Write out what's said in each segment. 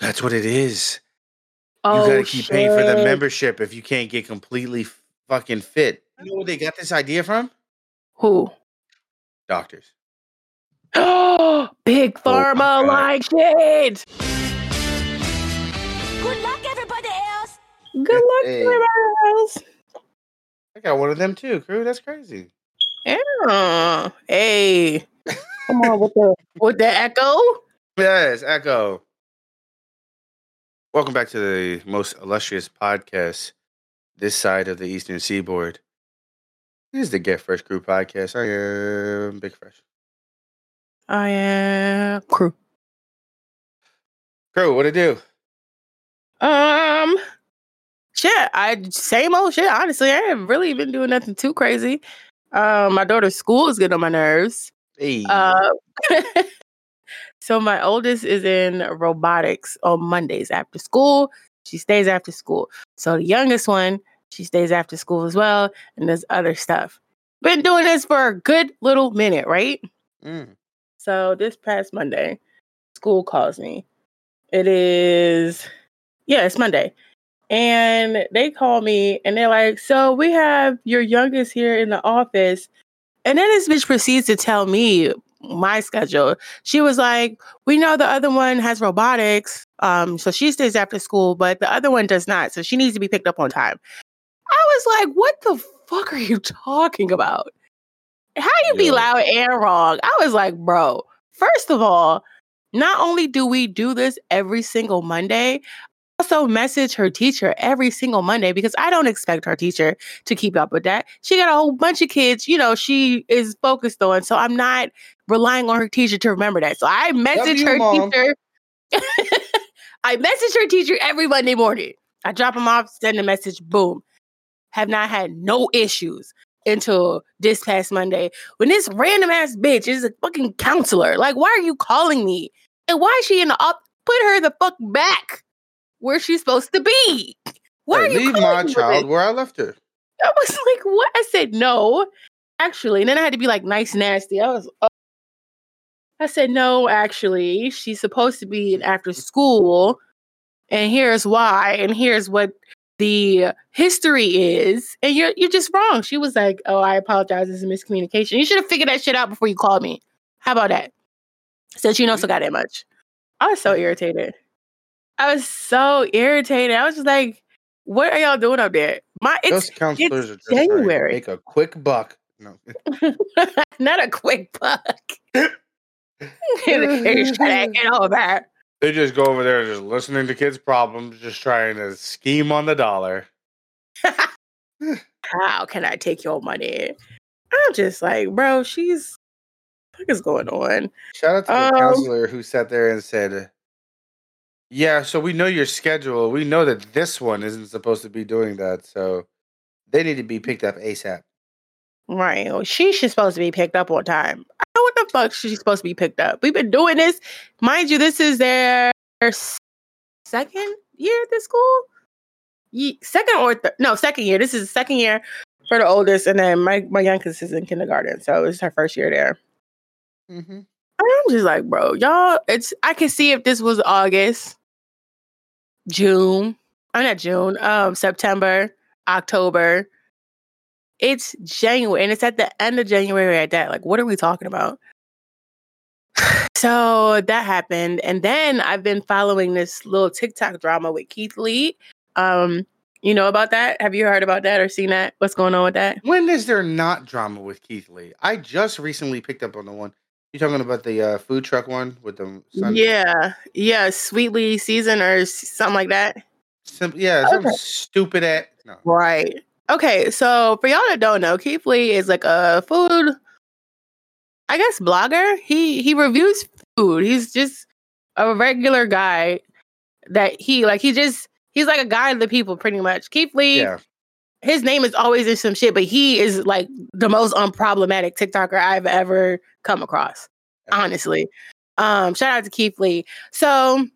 That's what it is. Oh, you gotta oh, keep paying for the membership if you can't get completely fucking fit. You know where they got this idea from? Who? Doctors. Oh, big pharma God. like shit. Good luck, everybody else. Good luck, Hey. everybody else. I got one of them too, crew. That's crazy. Yeah. Hey. Come on with the with the echo. Yes, Echo. Welcome back to the most illustrious podcast this side of the Eastern Seaboard. This is the Get Fresh Crew podcast. I am Big Fresh. I am crew. Crew, what it do? Um, shit. I same old shit. Honestly, I haven't really been doing nothing too crazy. Um, my daughter's school is getting on my nerves. Hey, Uh, so my oldest is in robotics on Mondays after school. She stays after school. So the youngest one, she stays after school as well, and does other stuff. Been doing this for a good little minute, right? mm, So this past Monday, school calls me. It is, yeah, it's Monday. And they call me and they're like, So we have your youngest here in the office. And then this bitch proceeds to tell me my schedule. She was like, We know the other one has robotics. Um, so she stays after school, but the other one does not. So she needs to be picked up on time. I was like, What the fuck are you talking about? How you be loud and wrong? I was like, bro, first of all, not only do we do this every single Monday, also message her teacher every single Monday because I don't expect her teacher to keep up with that. She got a whole bunch of kids, you know, she is focused on. So I'm not relying on her teacher to remember that. So I message her Mom. teacher. I message her teacher every Monday morning. I drop them off, send a message, boom. Have not had no issues until this past Monday when this random ass bitch is a fucking counselor. Like, why are you calling me? And why is she in the up? Put her the fuck back where she's supposed to be. Why hey, are you leave my child where I left her. I was like, what? I said no, actually. And then I had to be like nice, nasty. I was. uh, I said no, actually. She's supposed to be in after school, and here's why, and here's what the history is, and you're you're just wrong. She was like, "Oh, I apologize. It's a miscommunication. You should have figured that shit out before you called me. How about that? Since you know so goddamn much." I was so irritated. I was so irritated. I was just like, "What are y'all doing up there?" My it's Those counselors are just January. make a quick buck. No. not a quick buck. Get all that. They just go over there just listening to kids' problems, just trying to scheme on the dollar. How can I take your money? I'm just like, bro, she's what is going on? Shout out to the Um, counselor who sat there and said, "Yeah, so we know your schedule. We know that this one isn't supposed to be doing that, so they need to be picked up ASAP." Right. Well, she she's supposed to be picked up on time. I don't know what the fuck she's supposed to be picked up. We've been doing this. Mind you, this is their second year at this school. Ye- second or th- no, second year. This is the second year for the oldest, and then my, my youngest is in kindergarten. So it's her first year there. Mm-hmm. I'm just like, bro, y'all, it's I can see if this was August, June, I'm not June, um, September, October. It's January, and it's at the end of January at that. Like, what are we talking about? so that happened, and then I've been following this little TikTok drama with Keith Lee. Um, you know about that? Have you heard about that or seen that? What's going on with that? When is there not drama with Keith Lee? I just recently picked up on the one. You talking about the uh, food truck one with the sun? Yeah, yeah, Sweetly season or something like that. Sim- yeah, Okay. stupid at no. Right. Okay, so for y'all that don't know, Keith Lee is like a food, I guess, blogger. He he reviews food. He's just a regular guy that he like. He just he's like a guy to the people, pretty much. Keith Lee, Yeah, his name is always in some shit, but he is like the most unproblematic TikToker I've ever come across. Honestly, um, shout out to Keith Lee. So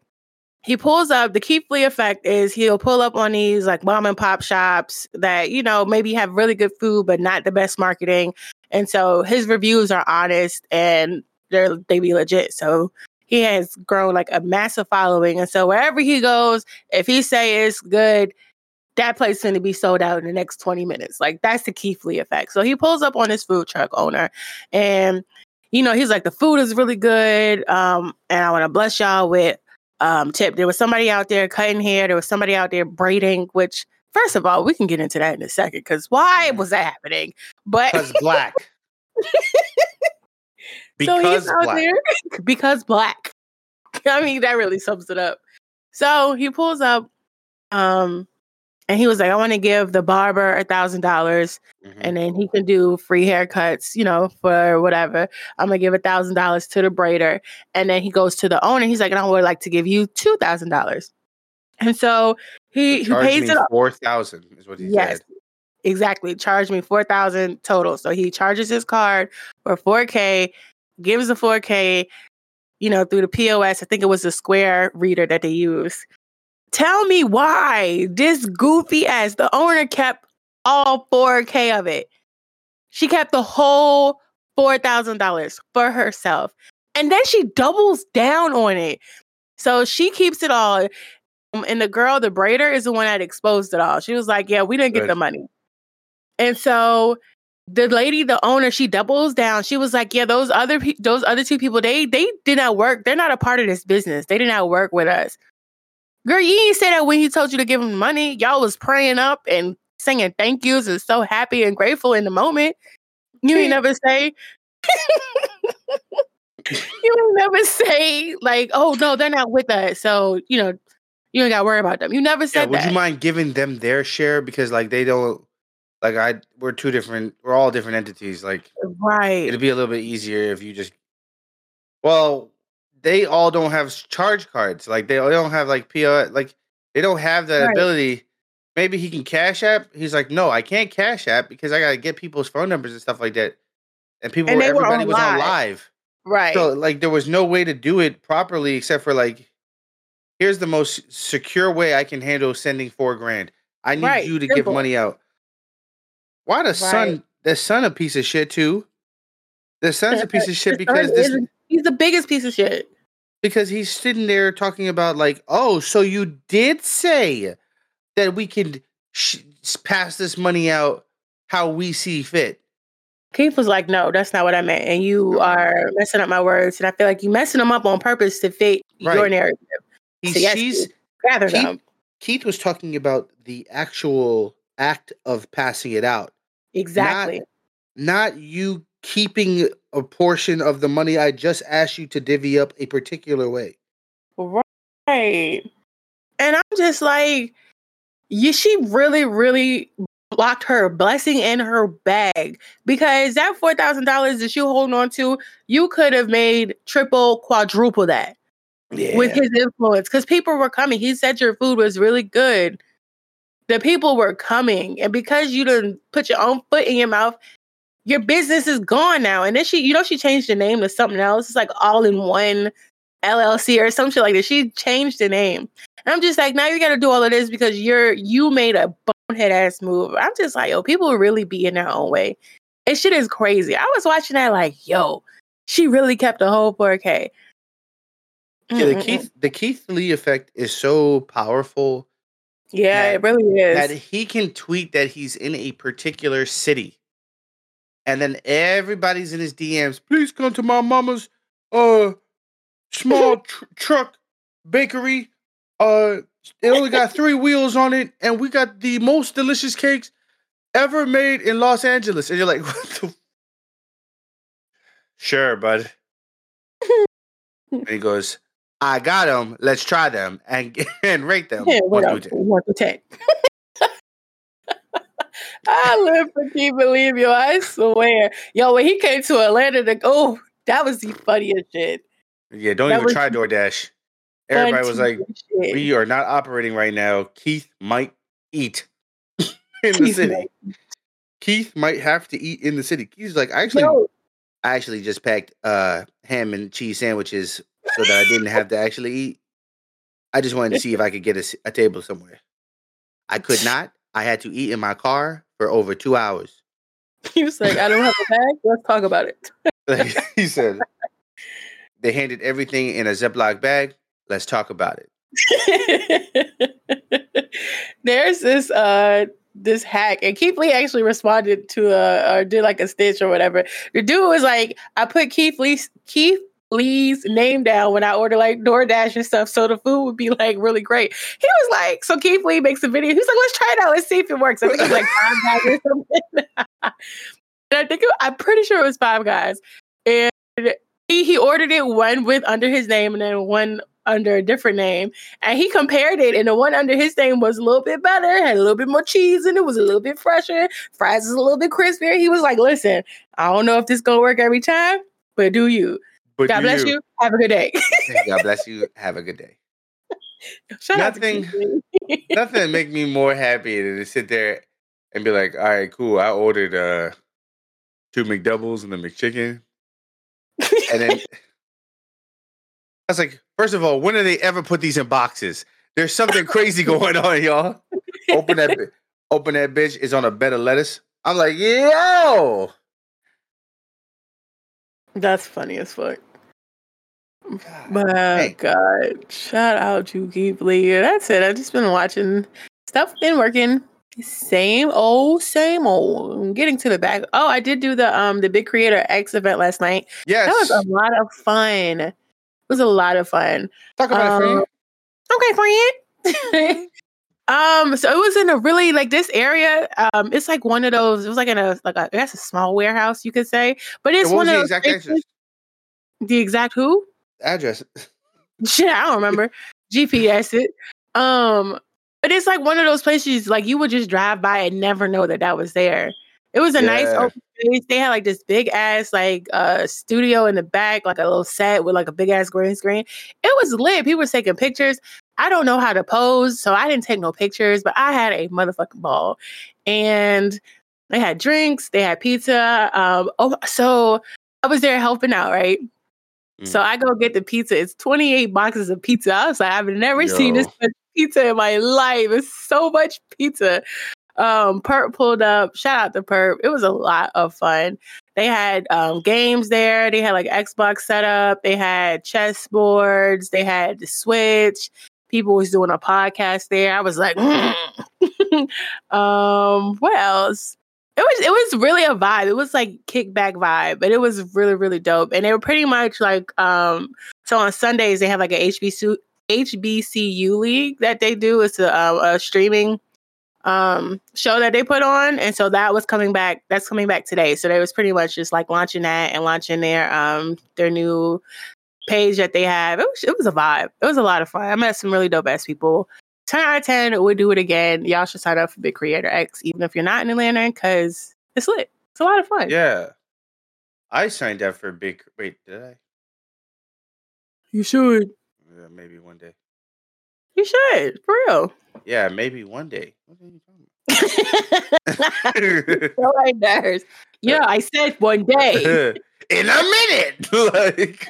he pulls up. The Keith Lee effect is he'll pull up on these like mom and pop shops that you know maybe have really good food but not the best marketing, and so his reviews are honest and they're they be legit. So he has grown like a massive following. And so wherever he goes, if he say it's good, that place is going to be sold out in the next 20 minutes. Like that's the Keith Lee effect. So he pulls up on his food truck owner and you know, he's like, the food is really good. Um, and I want to bless y'all with um tip. There was somebody out there cutting hair, there was somebody out there braiding, which first of all, we can get into that in a second because why was that happening? But Because black. so he's out black. there because black. I mean, that really sums it up. So he pulls up, um, and he was like, "I want to give the barber a thousand dollars, Mhm. and then he can do free haircuts, you know, for whatever. I'm gonna give a thousand dollars to the braider, and then he goes to the owner. He's like, "And I would like to give you two thousand dollars." And so he he pays it four thousand is what he Yes, said. exactly. Charge me four thousand total. So he charges his card for four k, gives the four k, you know, through the POS. I think it was the Square reader that they use. Tell me why this goofy ass the owner kept all four k of it. She kept the whole four thousand dollars for herself, and then she doubles down on it. So she keeps it all. Um, And the girl, the braider, is the one that exposed it all. She was like, "Yeah, we didn't get Good. the money." And so the lady, the owner, she doubles down. She was like, "Yeah, those other pe- those other two people, they they did not work. They're not a part of this business. They did not work with us." Girl, you ain't say that when he told you to give him money. Y'all was praying up and singing thank yous and so happy and grateful in the moment. You ain't never say. you ain't never say like, "Oh no, they're not with us." So you know, you ain't got to worry about them. You never Yeah, said would that. Would you mind giving them their share because like they don't like I we're two different we're all different entities. Like right? it'd be a little bit easier if you just well they all don't have charge cards like they don't have like PO. like they don't have that Right. ability maybe he can cash app he's like no I can't cash app because I gotta get people's phone numbers and stuff like that and people And were, they were everybody on was on live. live Right. so like there was no way to do it properly except for like here's the most secure way I can handle sending four grand I need Right, you to give money out why the Right. son the son a piece of shit too the son's a piece of shit because this is- he's the biggest piece of shit. Because he's sitting there talking about like, oh, so you did say that we can sh- pass this money out how we see fit. Keith was like, "No, that's not what I meant," and you are messing up my words, and I feel like you're messing them up on purpose to fit your narrative. He, So yes, she's Gather Keith, them Keith was talking about the actual act of passing it out, exactly. not you keeping a portion of the money I just asked you to divvy up a particular way. Right. And I'm just like, you she really, really blocked her blessing in her bag because that four thousand dollars that you holding on to, you could have made triple, quadruple that Yeah. with his influence because people were coming. He said your food was really good. The people were coming, and because you didn't put your own foot in your mouth, your business is gone now. And then she, you know, she changed the name to something else. It's like all in one LLC or some shit like that. She changed the name. And I'm just like, now you got to do all of this because you're you made a bonehead ass move. I'm just like, yo, people really be in their own way. And shit is crazy. I was watching that like, yo, she really kept a whole 4K. Yeah, the Keith the Keith Lee effect is so powerful Yeah, that- it really is. that he can tweet that he's in a particular city, and then everybody's in his DMs. Please come to my mama's uh small tr- truck bakery. Uh, it only got three wheels on it, and we got the most delicious cakes ever made in Los Angeles. And you're like, what the? Sure, bud. and he goes, "I got them. Let's try them and and rate them." Yeah, one what through up? 10." One to ten. I live for keep believe you. I swear, yo, when he came to Atlanta, to oh, that was the funniest shit. Yeah, don't That even try DoorDash. Everybody was like, shit. "We are not operating right now." Keith might eat in the Keith city. might. Keith might have to eat in the city. He's like, "I actually, Yo, I actually just packed uh ham and cheese sandwiches so that I didn't have to actually eat. I just wanted to see if I could get a table somewhere. I could not. I had to eat in my car for over two hours." he was like, I don't have a bag. Let's talk about it. Like, he said, They handed everything in a Ziploc bag. Let's talk about it. There's this uh this hack, and Keith Lee actually responded to uh or did like a stitch or whatever. The dude was like, I put Keith Lee's Keith Lee's name down when I order like DoorDash and stuff, so the food would be like really great. He was like, so Keith Lee makes a video. He's like, let's try it out, let's see if it works. I think like five guys or something. and I think it, I'm pretty sure it was five guys, and he, he ordered it one with under his name and then one under a different name. And he compared it, and the one under his name was a little bit better, had a little bit more cheese, and it was a little bit fresher. Fries is a little bit crispier. He was like, "Listen, I don't know if this gonna work every time, but do you? But God bless you. Have a good day." God bless you. Have a good day. Shout Nothing- Nothing make me more happy than to sit there and be like, all right, cool. I ordered uh two McDoubles and the McChicken. And then I was like, first of all, when do they ever put these in boxes? There's something crazy going on, y'all. Open that open that bitch is on a bed of lettuce. I'm like, yo. That's funny as fuck. God. My Hey. God. Shout out to Lee. That's it. I've just been watching stuff, been working. Same old, same old. I'm getting to the back. Oh, I did do the um the Big Creator X event last night. Yes. That was a lot of fun. It was a lot of fun. Talk about it, um, friend. Okay, friend. um, so it was in a really like this area. Um, it's like one of those. It was like in a like a, I guess a small warehouse you could say, but it's one of the exact address? The exact who? address? Shit, I don't remember. GPS it. Um, but it's like one of those places like you would just drive by and never know that that was there. It was a nice open space. They had like this big ass like uh studio in the back, like a little set with like a big ass green screen. It was lit. People were taking pictures. I don't know how to pose, so I didn't take no pictures, but I had a motherfucking ball. And they had drinks, they had pizza. Um, oh, so I was there helping out, right? Mm. So I go get the pizza. It's 28 boxes of pizza. I was like, I've never seen this much pizza in my life. It's so much pizza. Um, Perp pulled up. Shout out to Perp. It was a lot of fun. They had um, games there. They had like Xbox set up. They had chess boards. They had the Switch. People was doing a podcast there. I was like, um, what else? It was it was really a vibe. It was like kickback vibe, but it was really really dope. And they were pretty much like um. So on Sundays they have like a HBCU HBCU league that they do. It's a, uh, a streaming um show that they put on, and so that was coming back. That's coming back today. So they was pretty much just like launching that and launching their um their new page that they have. It was it was a vibe. It was a lot of fun. I met some really dope ass people. 10 out of 10 would do it again. Y'all should sign up for Big Creator X, even if you're not in Atlanta, because it's lit. It's a lot of fun. Yeah. I signed up for big. Wait, did I? You should. Yeah, maybe one day. You should. For real. Yeah, maybe one day. What are you talking about? so like nerves. Yeah, I said one day. In a minute. Like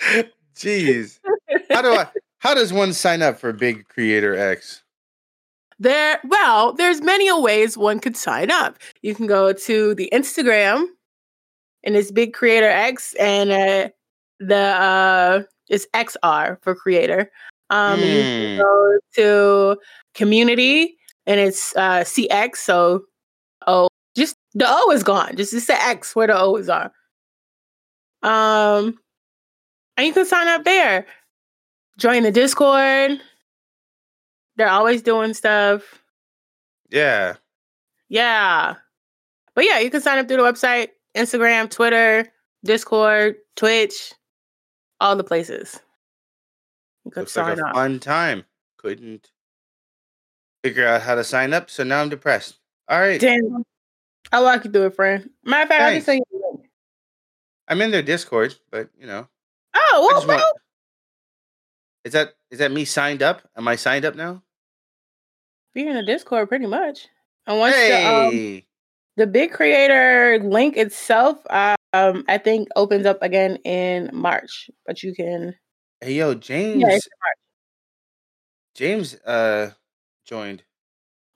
Jeez. How do I how does one sign up for Big Creator X? There, well, there's many a ways one could sign up. You can go to the Instagram, and it's Big Creator X, and uh, the uh, it's XR for creator. Um, you can Mm. go to community, and it's uh, CX. So, just the O is gone. Just it's the X where the O's are. Um, and you can sign up there. Join the Discord. They're always doing stuff. Yeah. Yeah. But yeah, you can sign up through the website, Instagram, Twitter, Discord, Twitch, all the places. You could Looks like sign a up. fun time. Couldn't figure out how to sign up, so now I'm depressed. All right. Damn. I'll walk you through it, friend. Matter of fact, I'll just say I'm in their Discord, but you know. Oh, well, bro. want- Is that is that me signed up? Am I signed up now? You're in the Discord pretty much. And once the um, Hey. the big creator link itself, um, I think opens up again in March. But you can Hey yo, James. Yeah, James uh joined.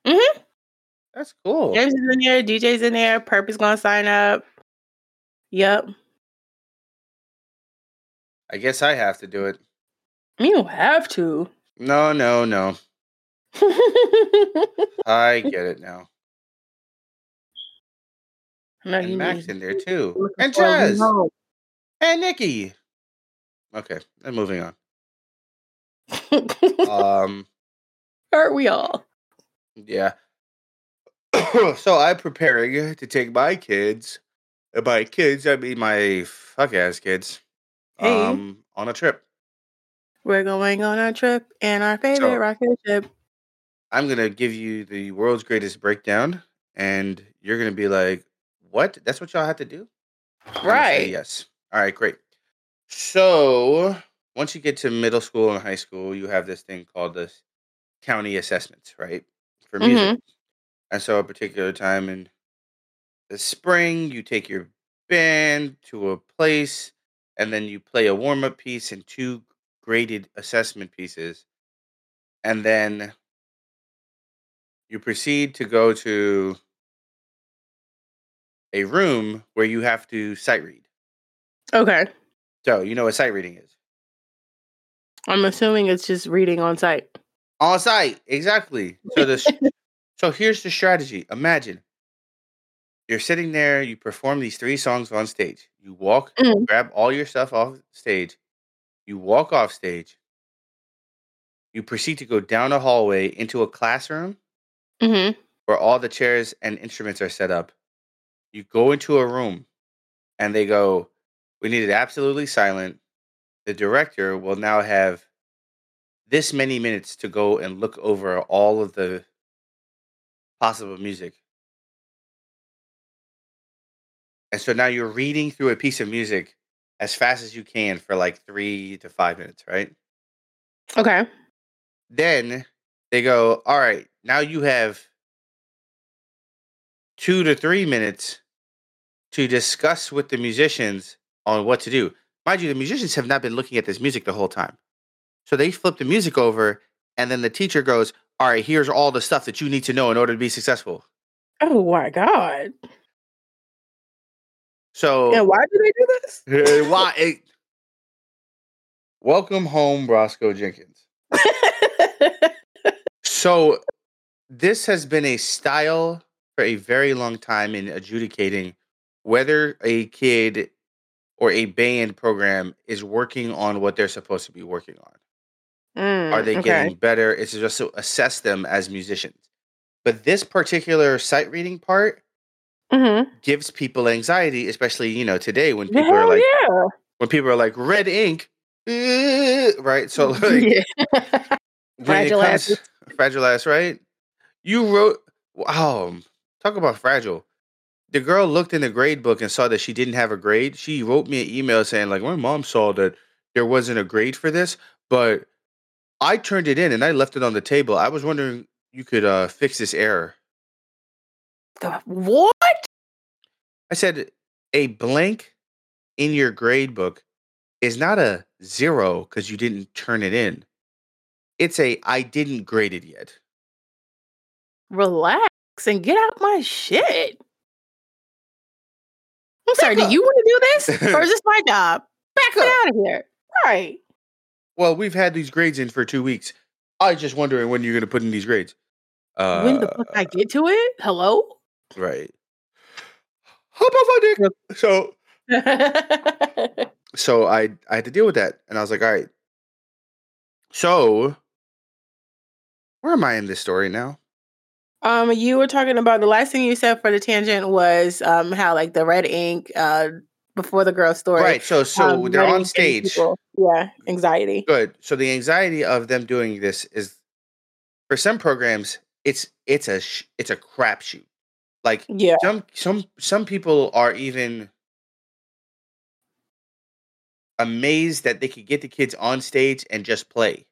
Mhm. That's cool. James is in there, DJ's in there, Perp is gonna sign up. Yep. I guess I have to do it. You don't have to. No, no, no. I get it now. no, And Max need- in there too. And for a Jazz. remote. And Nikki. Okay, and moving on. Um, Aren't we all? yeah. so I'm preparing to take my kids, and by kids I mean my fuck ass kids, Hey. um, on a trip. We're going on a trip in our favorite So- rocket ship. I'm gonna give you the world's greatest breakdown, and you're gonna be like, "What? That's what y'all have to do?" I'm gonna say Right. yes. All right. Great. So once you get to middle school and high school, you have this thing called the county assessments, right? For music. And saw a particular time in the spring, you take your band to a place, and then you play a warm up piece and two graded assessment pieces, and then you proceed to go to a room where you have to sight read. Okay. So, you know what sight reading is? I'm assuming it's just reading on site. On site, exactly. So this so here's the strategy. Imagine you're sitting there, you perform these three songs on stage. You walk, Mm. grab all your stuff off stage, you walk off stage, you proceed to go down a hallway into a classroom Mm-hmm. where all the chairs and instruments are set up. You go into a room and they go, We need it absolutely silent. The director will now have this many minutes to go and look over all of the possible music. And so now you're reading through a piece of music as fast as you can for like three to five minutes, right? Okay. then they go, all right, now you have two to three minutes to discuss with the musicians on what to do. Mind you, the musicians have not been looking at this music the whole time. So they flip the music over, and then the teacher goes, all right, here's all the stuff that you need to know in order to be successful. Oh my god. So And why do they do this? why? eh, welcome home, Roscoe Jenkins. So this has been a style for a very long time in adjudicating whether a kid or a band program is working on what they're supposed to be working on. Are Mm, they okay. getting better? It's just to assess them as musicians. But this particular sight reading part Mm-hmm. gives people anxiety, especially you know today when people Hell are like yeah. when people are like red ink, eh," right? So like yeah. Fragile fragile ass, right? You wrote, wow, talk about fragile. The girl looked in the grade book and saw that she didn't have a grade. She wrote me an email saying, like, my mom saw that there wasn't a grade for this, but I turned it in and I left it on the table. I was wondering you could uh, fix this error. The- what? I said, a blank in your grade book is not a zero because you didn't turn it in. It's a I didn't grade it yet. Relax and get out my shit. I'm sorry, Back do up. you want to do this? or is this my job? Back up. out of here. Right. Well, we've had these grades in for two weeks. I was just wondering when you're going to put in these grades. Uh, when the fuck I get to it? Hello? right. Hop off my dick. So, so I I had to deal with that, and I was like, all right. So, where am I in this story now? um, you were talking about the last thing you said for the tangent was um how like the red ink uh before the girl story. Right. So, so um, they're on stage. people- yeah, anxiety. Good. So the anxiety of them doing this is, for some programs, it's it's a sh- it's a crapshoot. Like Yeah. some some some people are even amazed that they could get the kids on stage and just play.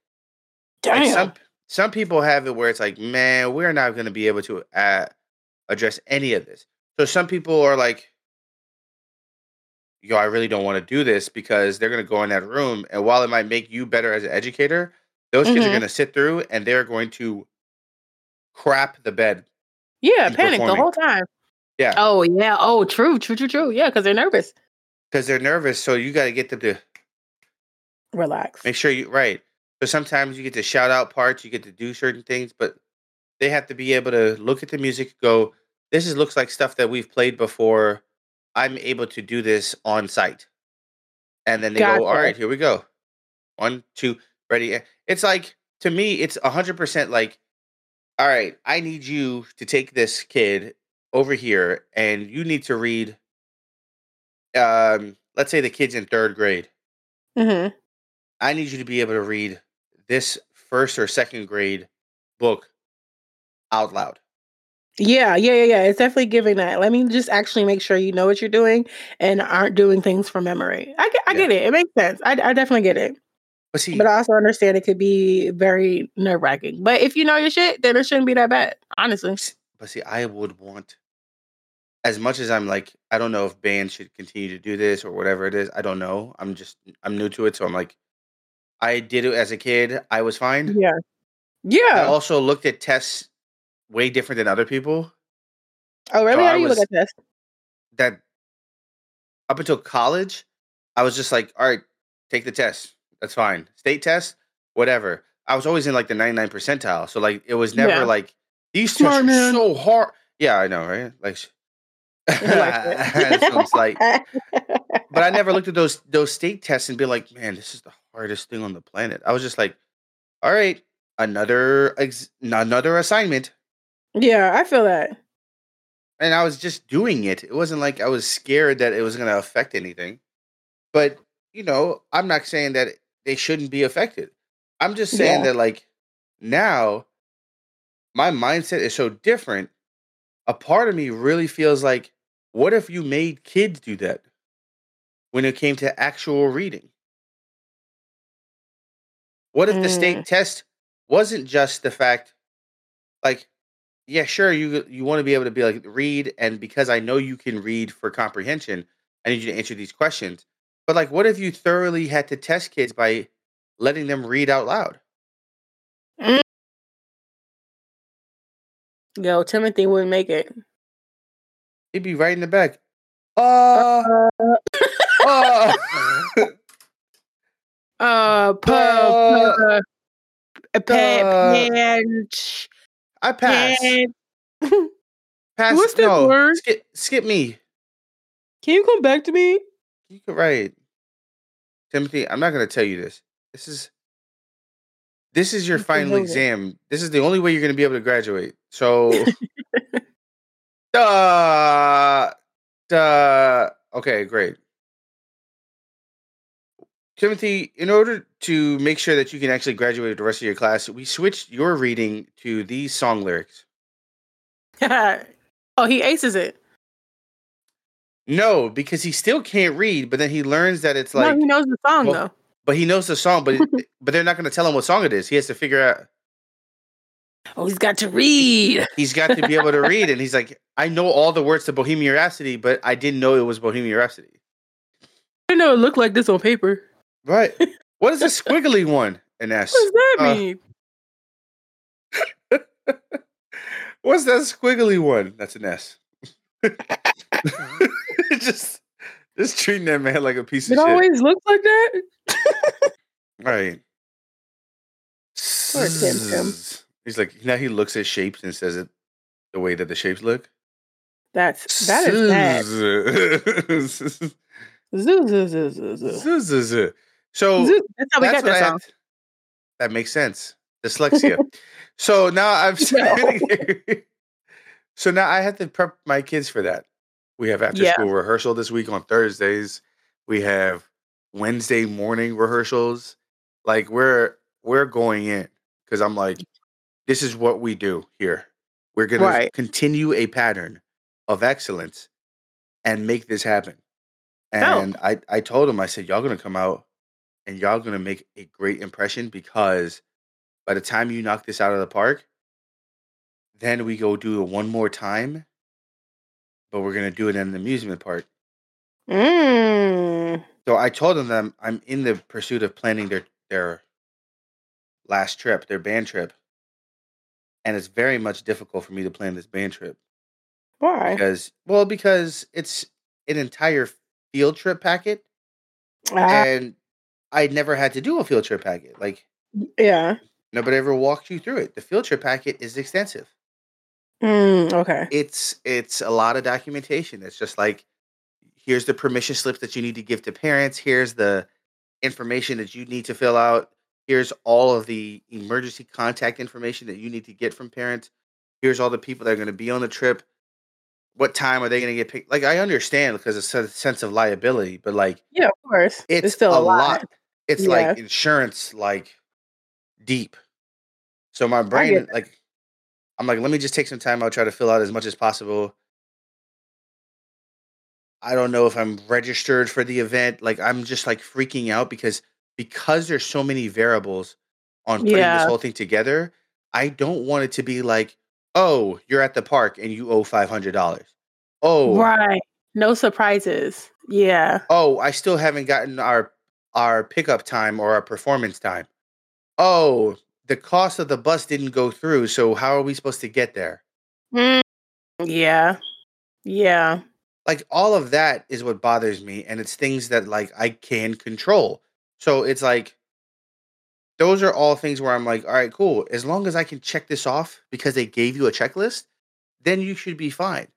Like Damn. some some people have it where it's like, man, we're not going to be able to uh, address any of this. So some people are like, yo, I really don't want to do this because they're going to go in that room, and while it might make you better as an educator, those kids are Mhm. going to sit through and they're going to crap the bed. yeah, panic the whole time. Yeah. Oh yeah. Oh, true, true, true, true. Yeah, because they're nervous. because they're nervous. So you got to get them to Relax. make sure you right. So sometimes you get to shout out parts, you get to do certain things, but they have to be able to look at the music, go, this is looks like stuff that we've played before. I'm able to do this on site. And then they go, all right, here we go. One, two, ready. eh, It's like to me, it's hundred percent like, all right, I need you to take this kid over here and you need to read um, let's say the kid's in third grade. hmm I need you to be able to read this first or second grade book out loud. Yeah, yeah, yeah, yeah. It's definitely giving that. Let me just actually make sure you know what you're doing and aren't doing things from memory. I get, I Yeah. get it. It makes sense. I, I definitely get it. But see, But I also understand it could be very nerve wracking. But if you know your shit, then it shouldn't be that bad. Honestly. but see, I would want as much as I'm like, I don't know if bands should continue to do this or whatever it is. I don't know. I'm just I'm new to it, so I'm like, I did it as a kid. I was fine. Yeah. I Yeah. also looked at tests way different than other people. Oh, really? so How do you was- look at this? That up until college, I was just like, all right, take the test. That's fine. State test, whatever. I was always in like the 99 percentile. So like it was never Yeah. like these Smart tests are man. so hard. Yeah, I know, right? Like it's like. But I never looked at those those state tests and be like, man, this is the hardest thing on the planet. I was just like, all right, another ex- another assignment. Yeah, I feel that. and I was just doing it. It wasn't like I was scared that it was going to affect anything. But, you know, I'm not saying that they shouldn't be affected. I'm just saying Yeah. that like now my mindset is so different. A part of me really feels like what if you made kids do that when it came to actual reading? What if the Mm. state test wasn't just the fact like yeah, sure, you you want to be able to be like read, and because I know you can read for comprehension, I need you to answer these questions. But like, what if you thoroughly had to test kids by letting them read out loud? Yo, Timothy wouldn't make it. He'd be right in the back. Uh, uh, Uh, pu- Uh, pu- uh, panch, I pass. Pass. What's that no, word? skip, skip me. Can you come back to me? You could write, Timothy. I'm not going to tell you this. This is this is your final exam. This is the only way you're going to be able to graduate. So, duh, duh. Okay, great. Timothy, in order to make sure that you can actually graduate with the rest of your class, we switched your reading to these song lyrics. oh, he aces it. No, because he still can't read, but then he learns that it's no, like he knows the song well, though. But he knows the song, but it, but they're not going to tell him what song it is. He has to figure out. Oh, he's got to read. He's got to be able to read, and he's like, I know all the words to Bohemian Rhapsody, but I didn't know it was Bohemian Rhapsody. I know it looked like this on paper. Right? What is this squiggly one? An S. What does that Uh, mean? What's that squiggly one? That's an S. just, just treating that man like a piece It of shit. It always looks like that. Right. Poor Tim Tim. He's like now he looks at shapes and says it the way that the shapes look. That's that is bad. So That's how we that's got that song. that makes sense. Dyslexia. so now I'm sitting here. So now I have to prep my kids for that. We have after Yeah. school rehearsal this week on Thursdays. We have Wednesday morning rehearsals. Like we're we're going in because I'm like, this is what we do here. We're gonna Right. continue a pattern of excellence and make this happen. Oh. And I, I told him, I said, y'all gonna come out and y'all gonna make a great impression because by the time you knock this out of the park, then we go do it one more time, but we're gonna do it in an amusement park. Mm. So I told them that I'm, in the pursuit of planning their their last trip, their band trip, and it's very much difficult for me to plan this band trip Why? because well because it's an entire field trip packet, Ah, and I never had to do a field trip packet. Like yeah. nobody ever walked you through it. The field trip packet is extensive. Mm, okay. It's it's a lot of documentation. It's just like here's the permission slips that you need to give to parents. Here's the information that you need to fill out. Here's all of the emergency contact information that you need to get from parents. Here's all the people that are going to be on the trip. What time are they going to get picked? Like I understand because it's a sense of liability, but like Yeah, of course. it's, still a a lot. lot. It's Yeah. like insurance, like deep. So my brain, like, I'm like, let me just take some time. I'll try to fill out as much as possible. I don't know if I'm registered for the event. Like, I'm just like freaking out because because there's so many variables on putting Yeah. this whole thing together. I don't want it to be like, oh, you're at the park and you owe five hundred dollars. Oh, Right. No surprises. Yeah. oh, I still haven't gotten our our pickup time or our performance time. Oh, the cost of the bus didn't go through, so how are we supposed to get there? Mm, yeah. Yeah. Like all of that is what bothers me and it's things that like I can control. So it's like those are all things where I'm like, all right, cool. As long as I can check this off because they gave you a checklist, then you should be fine.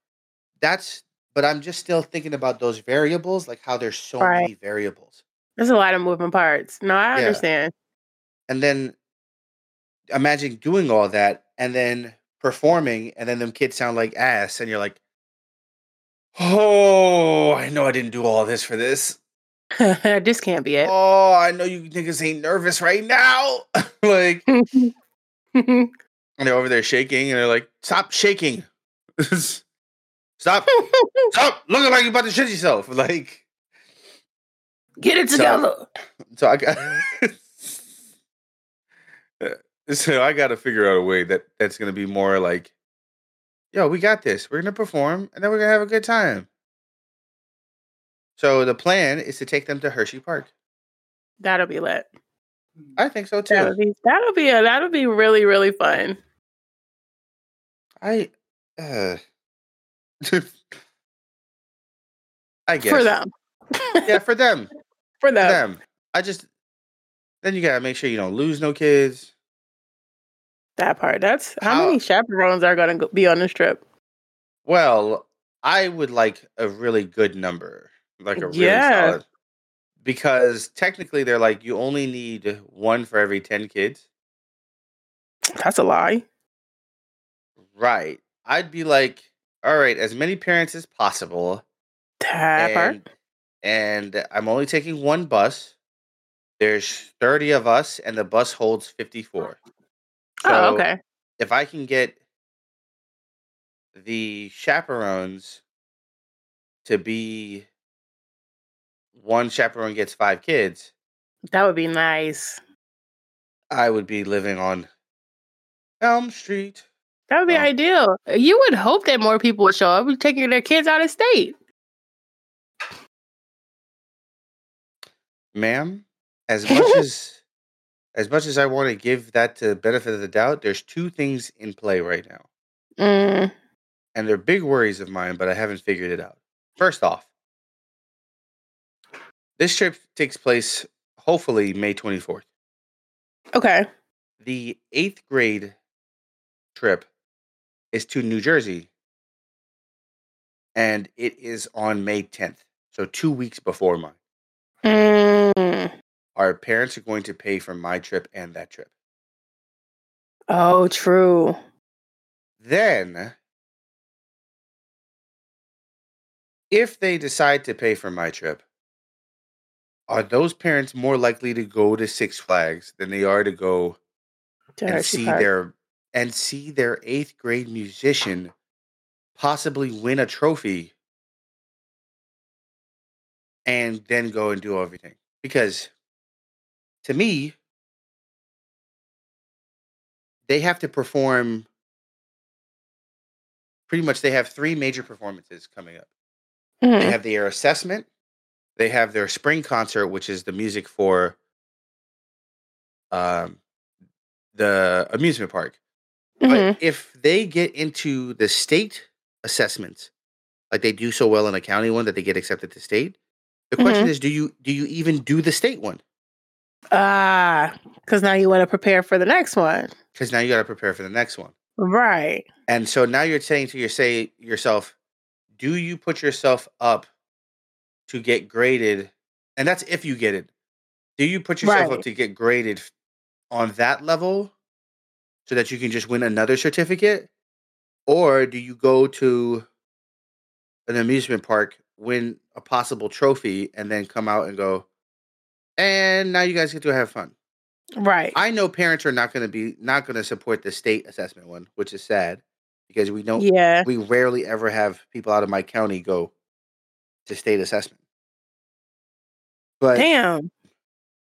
That's but I'm just still thinking about those variables, like how there's so Right. many variables. There's a lot of moving parts. No, I Yeah. understand. and then imagine doing all that and then performing and then them kids sound like ass and you're like oh i know i didn't do all this for this this can't be it. oh i know you niggas ain't nervous right now like and they're over there shaking and they're like stop shaking stop stop looking like you're about to shit yourself like Get it together. so i got so i gotta figure out a way that that's gonna be more like yo we got this we're gonna perform and then we're gonna have a good time so the plan is to take them to hershey park That'll be lit. i think so That'll too be that'll be a, that'll be really really fun. i uh i guess For them. yeah for them For them. them i just then you gotta make sure you don't lose no kids That part. That's how, How- many chaperones are to be on this trip? Well, I would like a really good number, like a really Yeah. solid, because technically they're like you only need one for every ten kids, That's a lie. right? I'd be like, all right, as many parents as possible, That part. And I'm only taking one bus. There's thirty of us, and the bus holds fifty four. oh, okay. if I can get the chaperones to be one chaperone gets five kids, That would be nice. I would be living on Elm Street. That would be Oh. ideal. You would hope that more people would show up, taking their kids out of state. Ma'am, as much as as much as I want to give that to the benefit of the doubt, there's two things in play right now. Mm, And they're big worries of mine, but I haven't figured it out. First off, this trip takes place hopefully May 24th. okay. the eighth grade trip is to New Jersey, and it is on May 10th, so two weeks before mine. Mm. Our parents are going to pay for my trip and that trip. Oh, true. Then, if they decide to pay for my trip, are those parents more likely to go to Six Flags than they are to go To and see Park. their and see their eighth grade musician possibly win a trophy and then go and do everything because to me they have to perform pretty much they have three major performances coming up Mhm. they have their assessment they have their spring concert which is the music for um the amusement park Mhm. but if they get into the state assessments like they do so well in a county one that they get accepted to state The question Mhm. is, do you do you even do the state one? Ah, because now you want to prepare for the next one. Because now you got to prepare for the next one. Right. And so now you're saying to your say yourself, do you put yourself up to get graded? And that's if you get it. Do you put yourself up to get graded on that level so that you can just win another certificate? Or do you go to an amusement park, win a possible trophy, and then come out and go, and now you guys get to have fun? Right. I know parents are not going to be not going to support the state assessment one, which is sad because we don't yeah. we rarely ever have people out of my county go to state assessment. But Damn.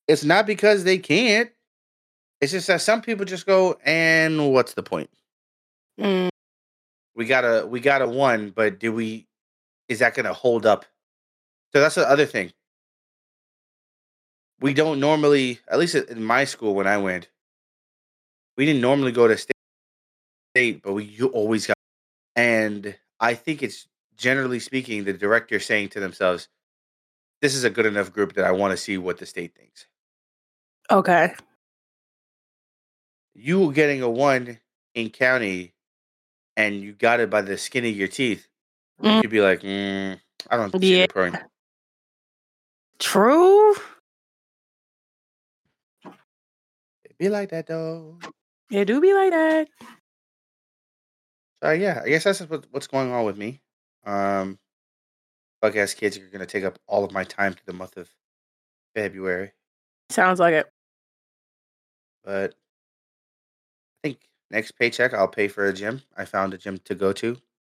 it's not because they can't. It's just that some people just go, and what's the point? Mm, We got a we got a one, but do we is that gonna hold up? So that's the other thing. We don't normally, at least in my school when I went, we didn't normally go to state, state but we you always got. And I think it's generally speaking the director saying to themselves, "This is a good enough group that I want to see what the state thinks." okay. You were getting a one in county, and you got it by the skin of your teeth. Mm. You'd be like, mm, "I don't see Yeah. the point." True. Be like that though. It do be like that. So yeah, I guess that's what, what's going on with me. Um, fuck ass kids you're gonna take up all of my time through the month of February, Sounds like it. but I think next paycheck I'll pay for a gym. I found a gym to go to.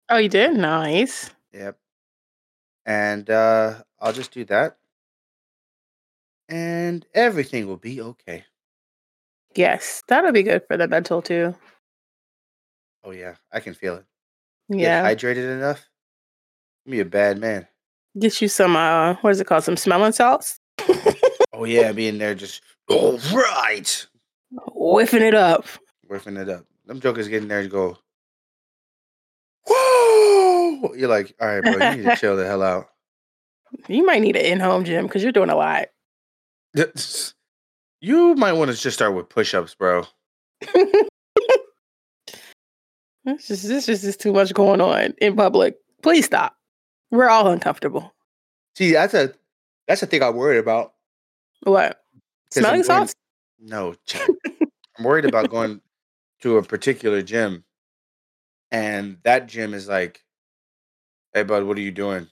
Oh, you did? Nice. Yep, and uh, I'll just do that, and everything will be okay. Yes. That'll be good for the mental too. Oh yeah, I can feel it. Yeah. Get hydrated enough. Be a bad man. Get you some uh what is it called? Some smelling salts? Oh yeah, being there just all right. Whiffing it up. Whiffing it up. Them jokers getting there and go, whoa! You're like, all right, bro, you need to chill the hell out. You might need an in-home gym because you're doing a lot. You might want to just start with push-ups, bro. This just this just is too much going on in public. Please stop. We're all uncomfortable. See, that's a that's the thing I'm worried about. What? 'Cause I'm Smelling going- salts? No. I'm worried about going to a particular gym, and that gym is like, "Hey, bud, what are you doing?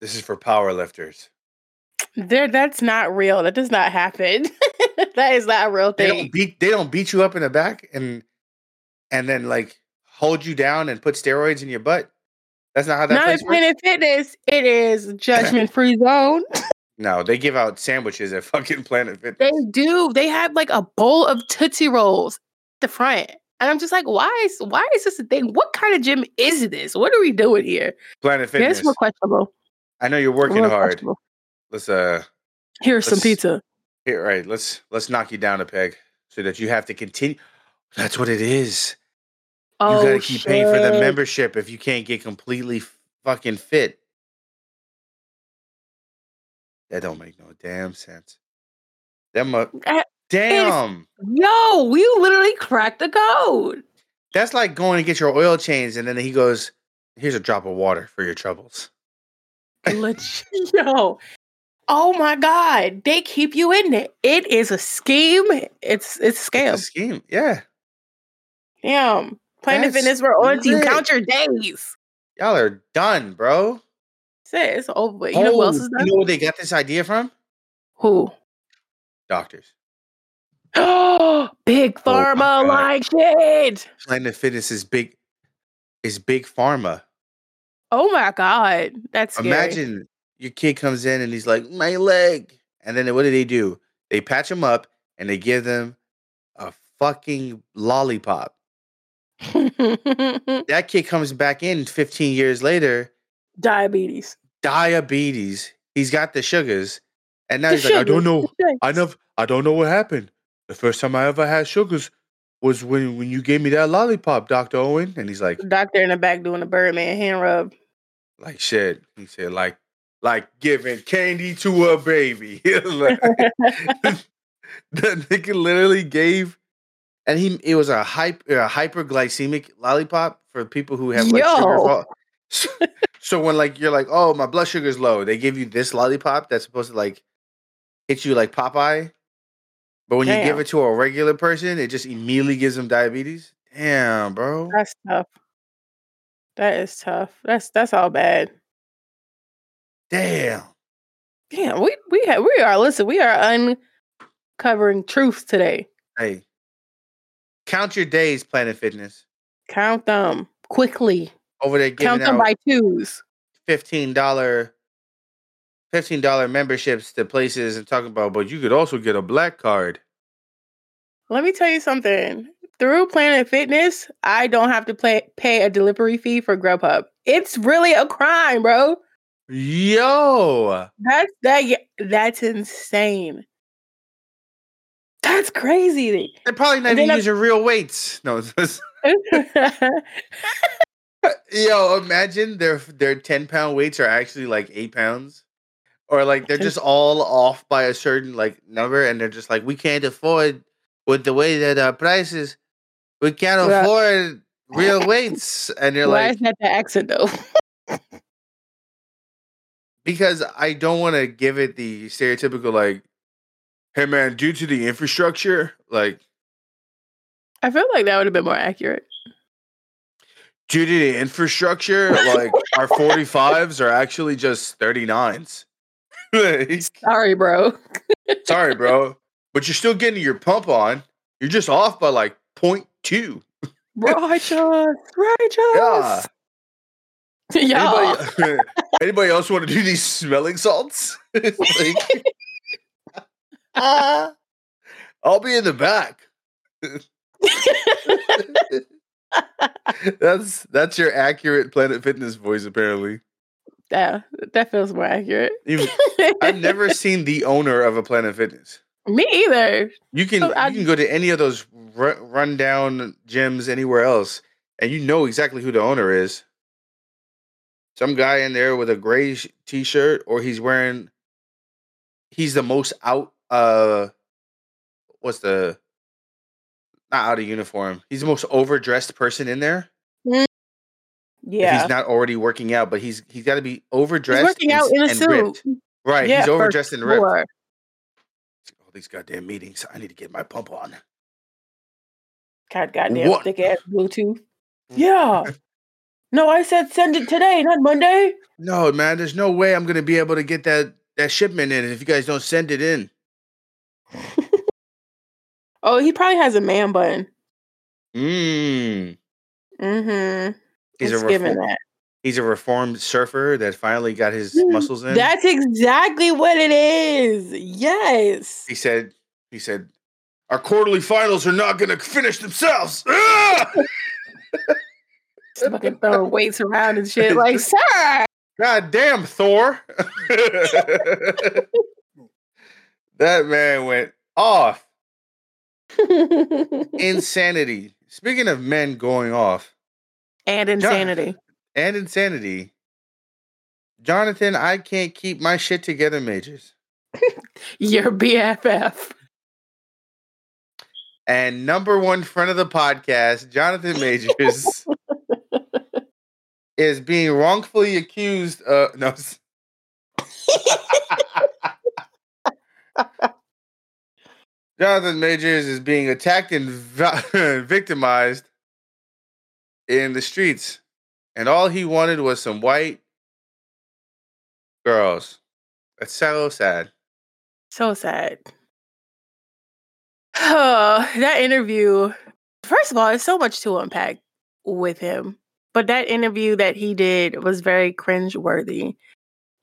This is for power lifters." There that's not real. That does not happen. that is not a real They don't beat they don't beat you up in the back and and then like hold you down and put steroids in your butt. That's not how that Not place works. Planet Fitness. It is judgment free zone. No, they give out sandwiches at fucking Planet Fitness. They do. They have like a bowl of Tootsie Rolls at the front. And I'm just like, why is why is this a thing? What kind of gym is this? What are we doing here? Planet Yeah, Fitness. it's more questionable. I know you're working hard. Let's uh Here's some Let's- pizza. Here right, let's let's knock you down a peg so that you have to continue. That's what it is. You Oh, gotta keep paying for the membership if you can't get completely fucking fit. That don't make no damn sense. Them uh, That damn. Yo, we literally cracked the code. That's like going to get your oil change, and then he goes, "Here's a drop of water for your troubles." Legit. Yo. Oh my god. They keep you in it. It is a scheme. It's it's a It's scam. a scheme, yeah. Damn. Planet That's Fitness, we're on to you. Count your days. Y'all are done, bro. Say it's over. with. You know who oh, else Oh, is done? You know where they got this idea from? Who? Doctors. Oh, big Oh pharma God. like shit. Planet Fitness is big. Is big pharma. Oh my god, that's scary. Imagine your kid comes in and he's like, "My leg," and then what do they do? They patch him up and they give them a fucking lollipop. That kid comes back in 15 years later, Diabetes. diabetes. He's got the sugars, and now The he's like, "I don't know. I never. I don't know what happened. The first time I ever had sugars was when when you gave me that lollipop, Doctor Owen." And he's like, Doctor in the back doing a Birdman hand rub. "Like shit." He said, "Like like giving candy to a baby. Like, the nigga literally gave, and he it was a hype a hyperglycemic lollipop for people who have like sugar. Fall- So, so when like you're like, oh, my blood sugar's low, they give you this lollipop that's supposed to like hit you like Popeye. But when you give it to a regular person, it just immediately gives them diabetes. Damn, bro. That's tough. That is tough. That's that's all bad. Damn. Damn, we we have we are listen, we are uncovering truths today. Hey, count your days, Planet Fitness. Count them quickly. Over there Count them by twos. fifteen dollar, fifteen dollar memberships to places and talking about, but you could also get a black card. Let me tell you something. Through Planet Fitness, I don't have to pay pay a delivery fee for Grubhub. It's really a crime, bro. Yo, That's that. yeah, That's insane. That's crazy. they're probably not even using real weights. No, yo, imagine their their ten pound weights are actually like eight pounds, or like they're just all off by a certain like number, and they're just like, we can't afford with the way that our prices, we can't afford real weights, and you're Why like, is that the accent though? because I don't want to give it the stereotypical like, hey man, due to the infrastructure, like I feel like that would have been more accurate. due to the infrastructure, like our 45s are actually just 39s. Like, Sorry, bro. sorry, bro, but you're still getting your pump on. You're just off by like 0.2. Righteous, righteous. Yeah. Yeah. Anybody, anybody else want to do these smelling salts? Like, ah, I'll be in the back. that's that's your accurate Planet Fitness voice, apparently. yeah, that feels more accurate. I've never seen the owner of a Planet Fitness. Me either. You can Oh, I- you can go to any of those ru- rundown gyms anywhere else, and you know exactly who the owner is. Some guy in there with a gray sh- t-shirt, or he's wearing. He's the most out. Uh, what's the? Not out of uniform. He's the most overdressed person in there. If Yeah. he's not already working out, but he's he's got to be overdressed. He's working and out in a suit. ripped. Right, Yeah, he's overdressed and ripped. sure. All these goddamn meetings. I need to get my pump on. God, goddamn What? thick ass Bluetooth. Yeah. No, I said send it today, not Monday. No, man, there's no way I'm gonna be able to get that that shipment in if you guys don't send it in. Oh, he probably has a man bun. Mm. Mm-hmm. He's It's a reform- that. he's a reformed surfer that finally got his Mm, muscles in. That's exactly what it is. Yes. he said he said our quarterly finals are not gonna finish themselves. Ah! Fucking throwing weights around and shit. Like, sir. God damn Thor. that man went off. Insanity. Speaking of men going off. and insanity. and insanity. Jonathan, I can't keep my shit together, Majors. Your BFF. And number one friend of the podcast, Jonathan Majors, is being wrongfully accused. Uh, no. Jonathan Majors is being attacked and victimized in the streets. And all he wanted was some white girls. That's so sad. So sad. that interview, first of all, there's so much to unpack with him. But that interview that he did was very cringe-worthy.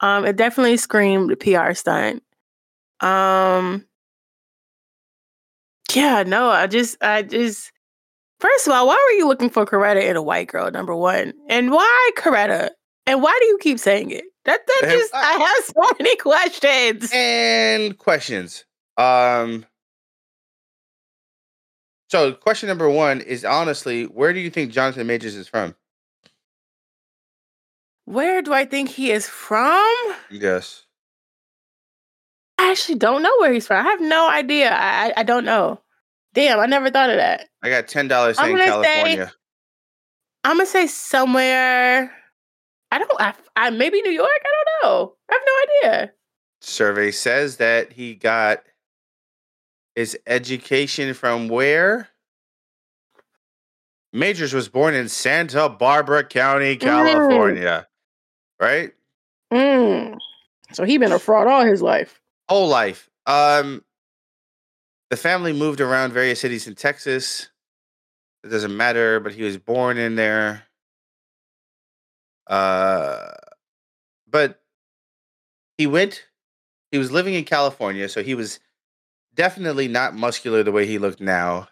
Um, it definitely screamed PR stunt. Um, yeah, no, I just, I just, first of all, why were you looking for Coretta in a white girl? Number one, and why Coretta? And why do you keep saying it? That that Um, just, I have so many questions. and questions. Um. So, question number one is honestly, where do you think Jonathan Majors is from? Where do I think he is from? Yes. I actually don't know where he's from. I have no idea. I I, I don't know. Damn, I never thought of that. I got ten dollars saying gonna say- California. I'm gonna say somewhere. I don't. I, I maybe New York. I don't know. I have no idea. Survey says that he got his education from where? Majors was born in Santa Barbara County, mm. California. Right? Mm. So he been a fraud all his life. Whole life. Um the family moved around various cities in Texas. It doesn't matter, but he was born in there. Uh but he went he was living in California, so he was definitely not muscular the way he looked now.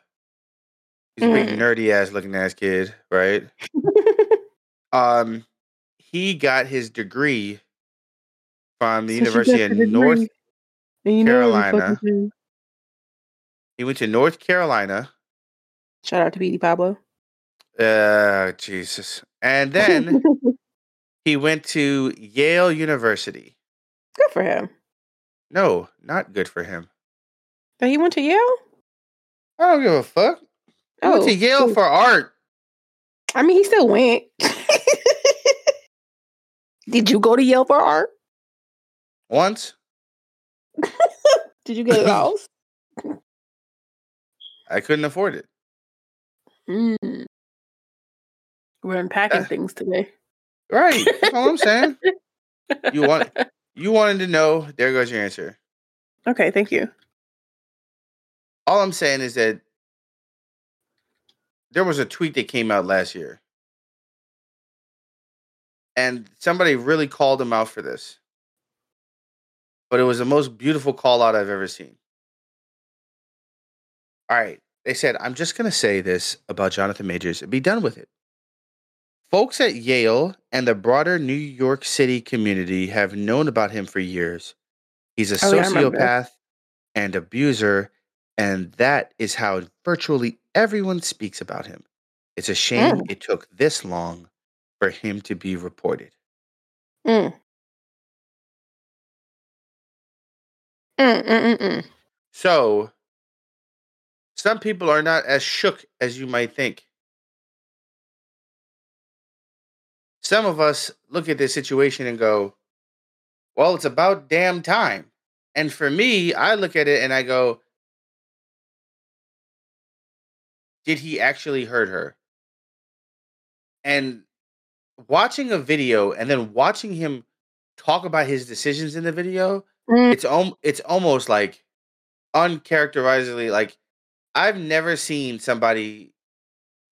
He's a big Mm. nerdy ass looking ass kid, right? Um he got his degree from the you University of North you know Carolina. he went to North Carolina. Shout out to BD Pablo. Uh Jesus. And then he went to Yale University. Good for him. No, not good for him. But he went to Yale. I don't give a fuck. He went to Yale cool. for art. I mean, he still went. Did you go to Yale for art? Once. Did you get a house? I couldn't afford it. Mm. We're unpacking Uh. things today. Right. That's all I'm saying. You want you wanted to know. There goes your answer. Okay, thank you. All I'm saying is that there was a tweet that came out last year. And somebody really called him out for this. But it was the most beautiful call out I've ever seen. All right. They said, I'm just going to say this about Jonathan Majors and be done with it. Folks at Yale and the broader New York City community have known about him for years. He's a Oh, yeah, sociopath and abuser, and that is how virtually everyone speaks about him. It's a shame Mm. it took this long for him to be reported. Mm. Mm, mm, mm, mm. So, some people are not as shook as you might think. Some of us look at this situation and go, well, it's about damn time. And for me, I look at it and I go, did he actually hurt her? And watching a video and then watching him talk about his decisions in the video, Mm. it's om- it's almost like uncharacterizably like I've never seen somebody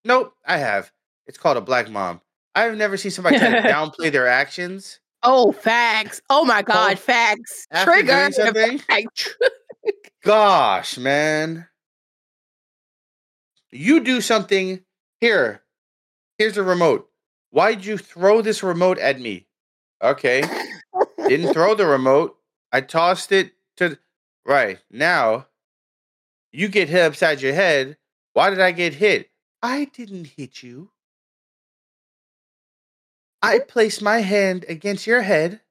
Nope, I have. It's called a black mom. I've never seen somebody try to downplay their actions Oh, facts. Oh my God, facts. after Trigger. Facts. Gosh, man. You do something here. Here's the remote. Why'd you throw this remote at me? Okay. Didn't throw the remote. I tossed it to right now. You get hit upside your head. Why did I get hit? I didn't hit you. I placed my hand against your head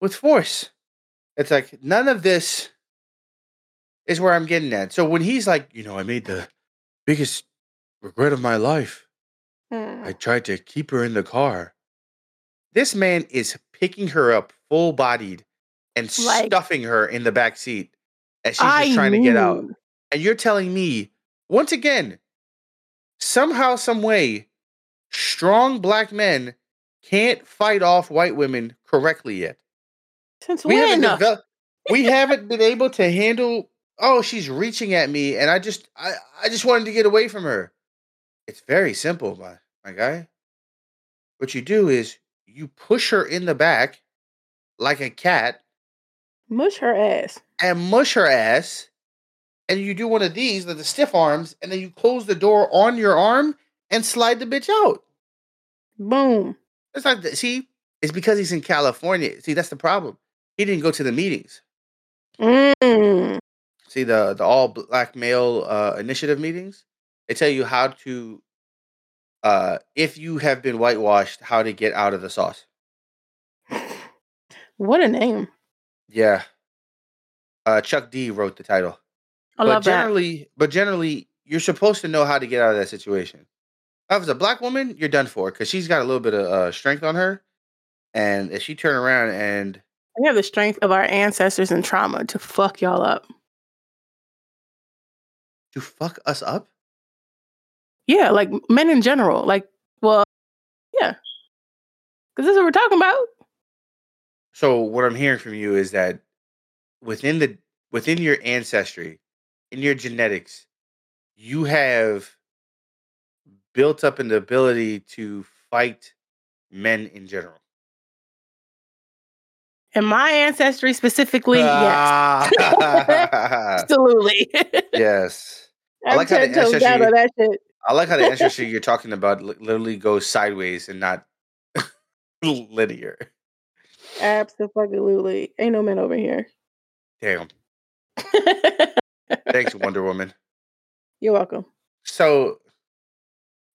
with force. It's like none of this is where I'm getting at. So when he's like, you know, I made the biggest regret of my life. I Mm. tried to keep her in the car. This man is picking her up full bodied and Like- stuffing her in the back seat as she's I just trying to get out. knew. And you're telling me, once again, somehow, some way, strong black men can't fight off white women correctly yet. Since We when? haven't developed. We haven't been able to handle. Oh, she's reaching at me, and I just, I, I just wanted to get away from her. It's very simple, my my guy. What you do is you push her in the back, like a cat, Mush her ass. and mush her ass, and you do one of these, the stiff arms, and then you close the door on your arm and slide the bitch out. Boom. It's not. that- See, it's because he's in California. See, that's the problem. He didn't go to the meetings. Mm. See the the all black male uh, initiative meetings. They tell you how to uh, if you have been whitewashed, how to get out of the sauce. What a name. Yeah. Uh, Chuck D wrote the title. I but love that. generally, but generally, you're supposed to know how to get out of that situation. If it's a black woman, you're done for because she's got a little bit of uh, strength on her, and if she turn around and We have the strength of our ancestors and trauma to fuck y'all up. to fuck us up, Yeah, like men in general. Like, well, yeah. Because this is what we're talking about. so what I'm hearing from you is that within the within your ancestry, in your genetics, you have built up an ability to fight men in general. In my ancestry specifically, yes. Ah, Absolutely. yes. I like how the 10 down ancestry- that shit. I like how the ancestry you're talking about literally goes sideways and not linear. Absolutely. Ain't no men over here. Damn. Thanks, Wonder Woman. You're welcome. So,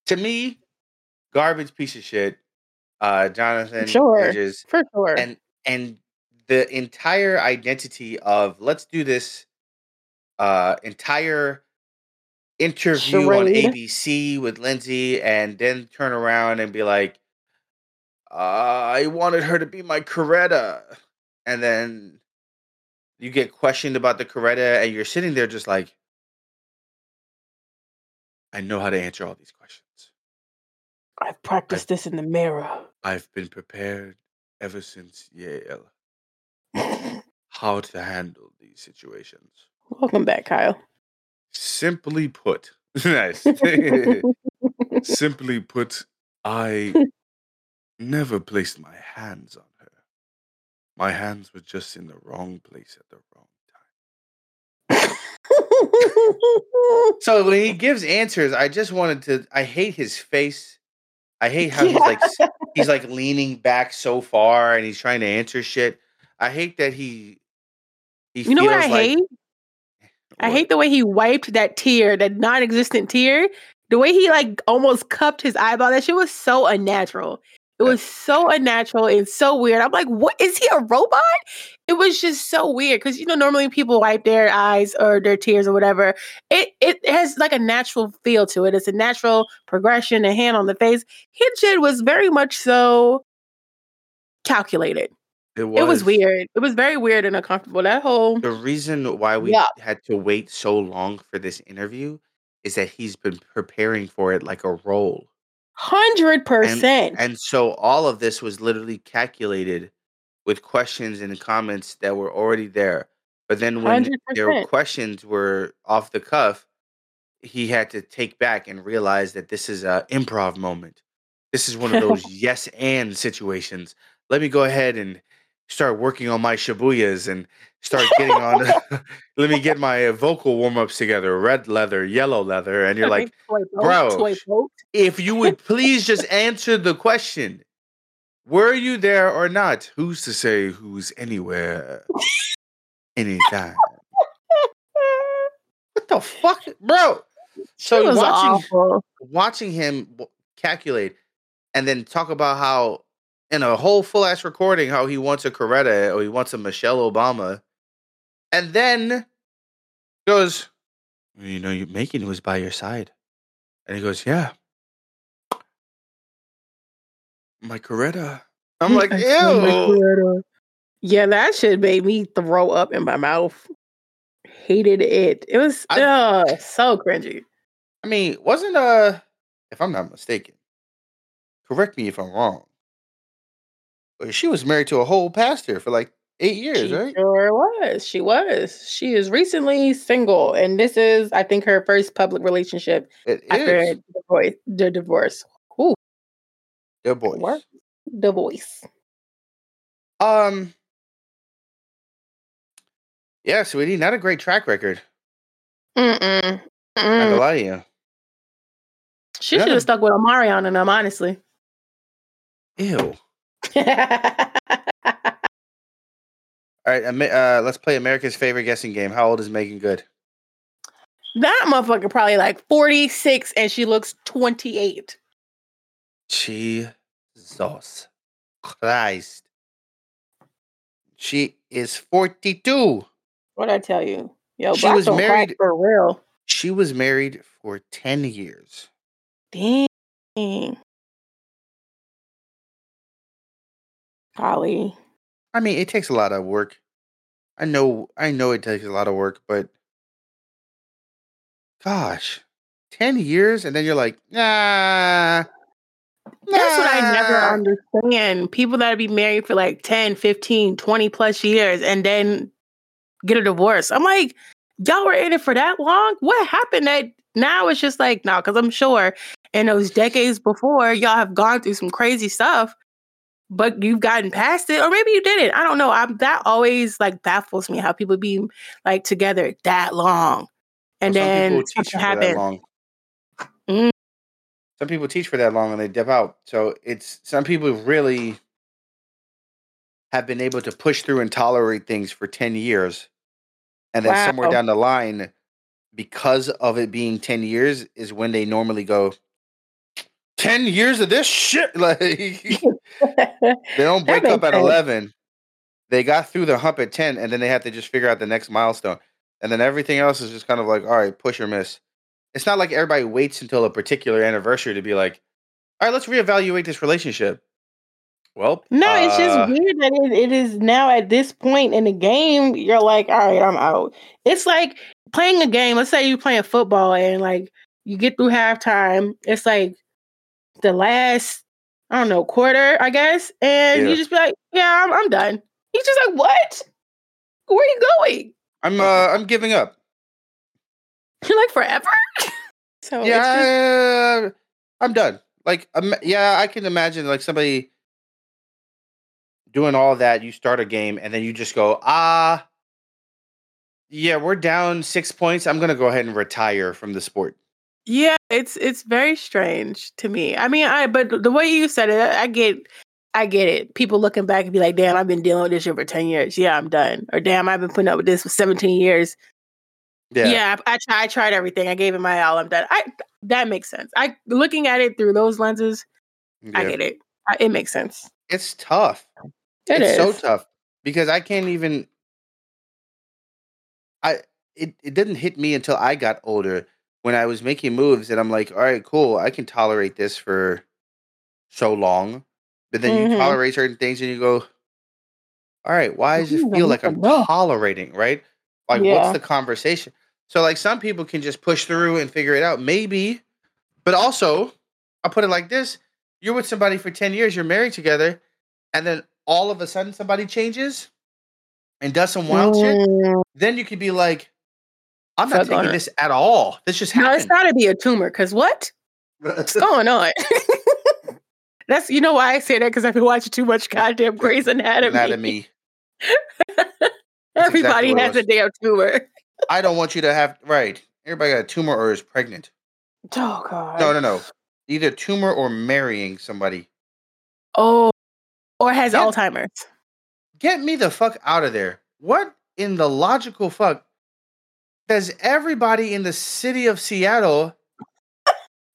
to me, garbage piece of shit. Uh, Jonathan Sure. For sure. and and the entire identity of let's do this uh entire interview on ABC with Linsey and then turn around and be like uh, I wanted her to be my Coretta and then you get questioned about the Coretta and you're sitting there just like I know how to answer all these questions. I've practiced this in the mirror. I've been prepared ever since Yale how to handle these situations. Welcome back, Kyle. Simply put, nice. Simply put, I never placed my hands on her. My hands were just in the wrong place at the wrong time. So when he gives answers, I just wanted to. I hate his face. I hate how he's like he's like leaning back so far and he's trying to answer shit. I hate that he. He you know what I like- hate? I What? hate the way he wiped that tear, that non-existent tear. The way he like almost cupped his eyeball. That shit was so unnatural. It was so unnatural and so weird. I'm like, what is he a robot? It was just so weird because you know normally people wipe their eyes or their tears or whatever. It it has like a natural feel to it. It's a natural progression. A hand on the face. His shit was very much so calculated. It was, It was weird. It was very weird and uncomfortable. That whole The reason why we Yeah. had to wait so long for this interview is that he's been preparing for it like a role. hundred percent. And so all of this was literally calculated with questions and comments that were already there. But then when their 100%. questions were off the cuff, he had to take back and realize that this is a improv moment. This is one of those yes and situations. Let me go ahead and start working on my Shibuyas and start getting on. let me get my uh, vocal warm ups together red leather, yellow leather. And you're like, bro, if you would please just answer the question were you there or not who's to say who's anywhere anytime what the fuck bro so watching awful. watching him calculate and then talk about how in a whole full ass recording how he wants a Coretta or he wants a Michelle Obama and then goes you know you Macon was by your side and he goes yeah my Coretta I'm like ew Yeah, that shit made me throw up in my mouth. Hated it. It was I- uh, so cringy. I mean wasn't uh if I'm not mistaken correct me if I'm wrong she was married to a whole pastor for like eight years She right sure was. She was. She is recently single, and this is, I think, her first public relationship it after is the divorce. The divorce. Ooh, Good boys. Work. divorce. Um. Yeah, sweetie, not a great track record. Mm-mm. Not gonna lie to you. She should have stuck with Omarion and them, honestly. Ew. All right, uh, let's play America's favorite guessing game. How old is Meagan Good? That motherfucker probably like 46 and she looks 28. Jesus Christ. She is 42. What I tell you? Yo, She was married- for real. She was married for 10 years. Dang. Golly. I mean, it takes a lot of work. I know I know it takes a lot of work, but gosh, 10 years and then you're like, nah. That's what I never understand. People that be married for like 10, 15, 20 plus years and then get a divorce. I'm like, y'all were in it for that long? What happened that now it's just like, no, because I'm sure in those decades before, y'all have gone through some crazy stuff, but you've gotten past it, or maybe you didn't. I don't know. I'm that always like baffles me how people be like together that long. And Well, then teach something for that happens. long. Mm. Some people teach for that long and they dip out. So it's some people really have been able to push through and tolerate things for 10 years. And then somewhere down the line, because of it being 10 years, is when they normally go, 10 years of this shit. Like they don't break up at sense. 11. They got through the hump at 10, and then they have to just figure out the next milestone. And then everything else is just kind of like, all right, push or miss. It's not like everybody waits until a particular anniversary to be like, all right, let's reevaluate this relationship. Well, No, it's uh, just weird that it, it is now at this point in the game, you're like, all right, I'm out. It's like playing a game. Let's say you're playing football and like you get through halftime. It's like the last, I don't know, quarter, I guess. And Yeah. you just be like, yeah, I'm, I'm done. He's just like, what? Where are you going? I'm uh, I'm giving up. You're like forever? so it's just, yeah, I'm done. Like, um, yeah, I can imagine like somebody doing all that. You start a game and then you just go, ah, yeah, we're down six points. I'm gonna go ahead and retire from the sport. Yeah, it's it's very strange to me. I mean, I but the way you said it, I get I get it. People looking back and be like, "Damn, I've been dealing with this shit for 10 years. Yeah, I'm done." Or, "Damn, I've been putting up with this for 17 years." Yeah, Yeah, I, I, try, I tried everything. I gave it my all. I'm done. I that makes sense. I looking at it through those lenses, I get it. I, it makes sense. It's tough. It it's is. so tough because I can't even. I it it didn't hit me until I got older when I was making moves and I'm like, all right, cool, I can tolerate this for so long, but then you Mhm. tolerate certain things and you go, all right, why does it Mhm, feel like I'm tolerating? Right? Like, Yeah. what's the conversation? So like some people can just push through and figure it out, maybe, but also I'll put it like this: you're with somebody for ten years, you're married together, and then all of a sudden somebody changes and does some wild shit, Mm, then you could be like, I'm not taking this at all. This just happened. No, it's got to be a tumor. Cause what? What's going on? That's you know why I say that because I've been watching too much goddamn Grey's Anatomy. Anatomy. Everybody exactly has a damn tumor. I don't want you to have right. Everybody got a tumor or is pregnant. Oh god. No, no, no. Either tumor or marrying somebody. Oh, or has Yeah. Alzheimer's. Get me the fuck out of there. What in the logical fuck does everybody in the city of Seattle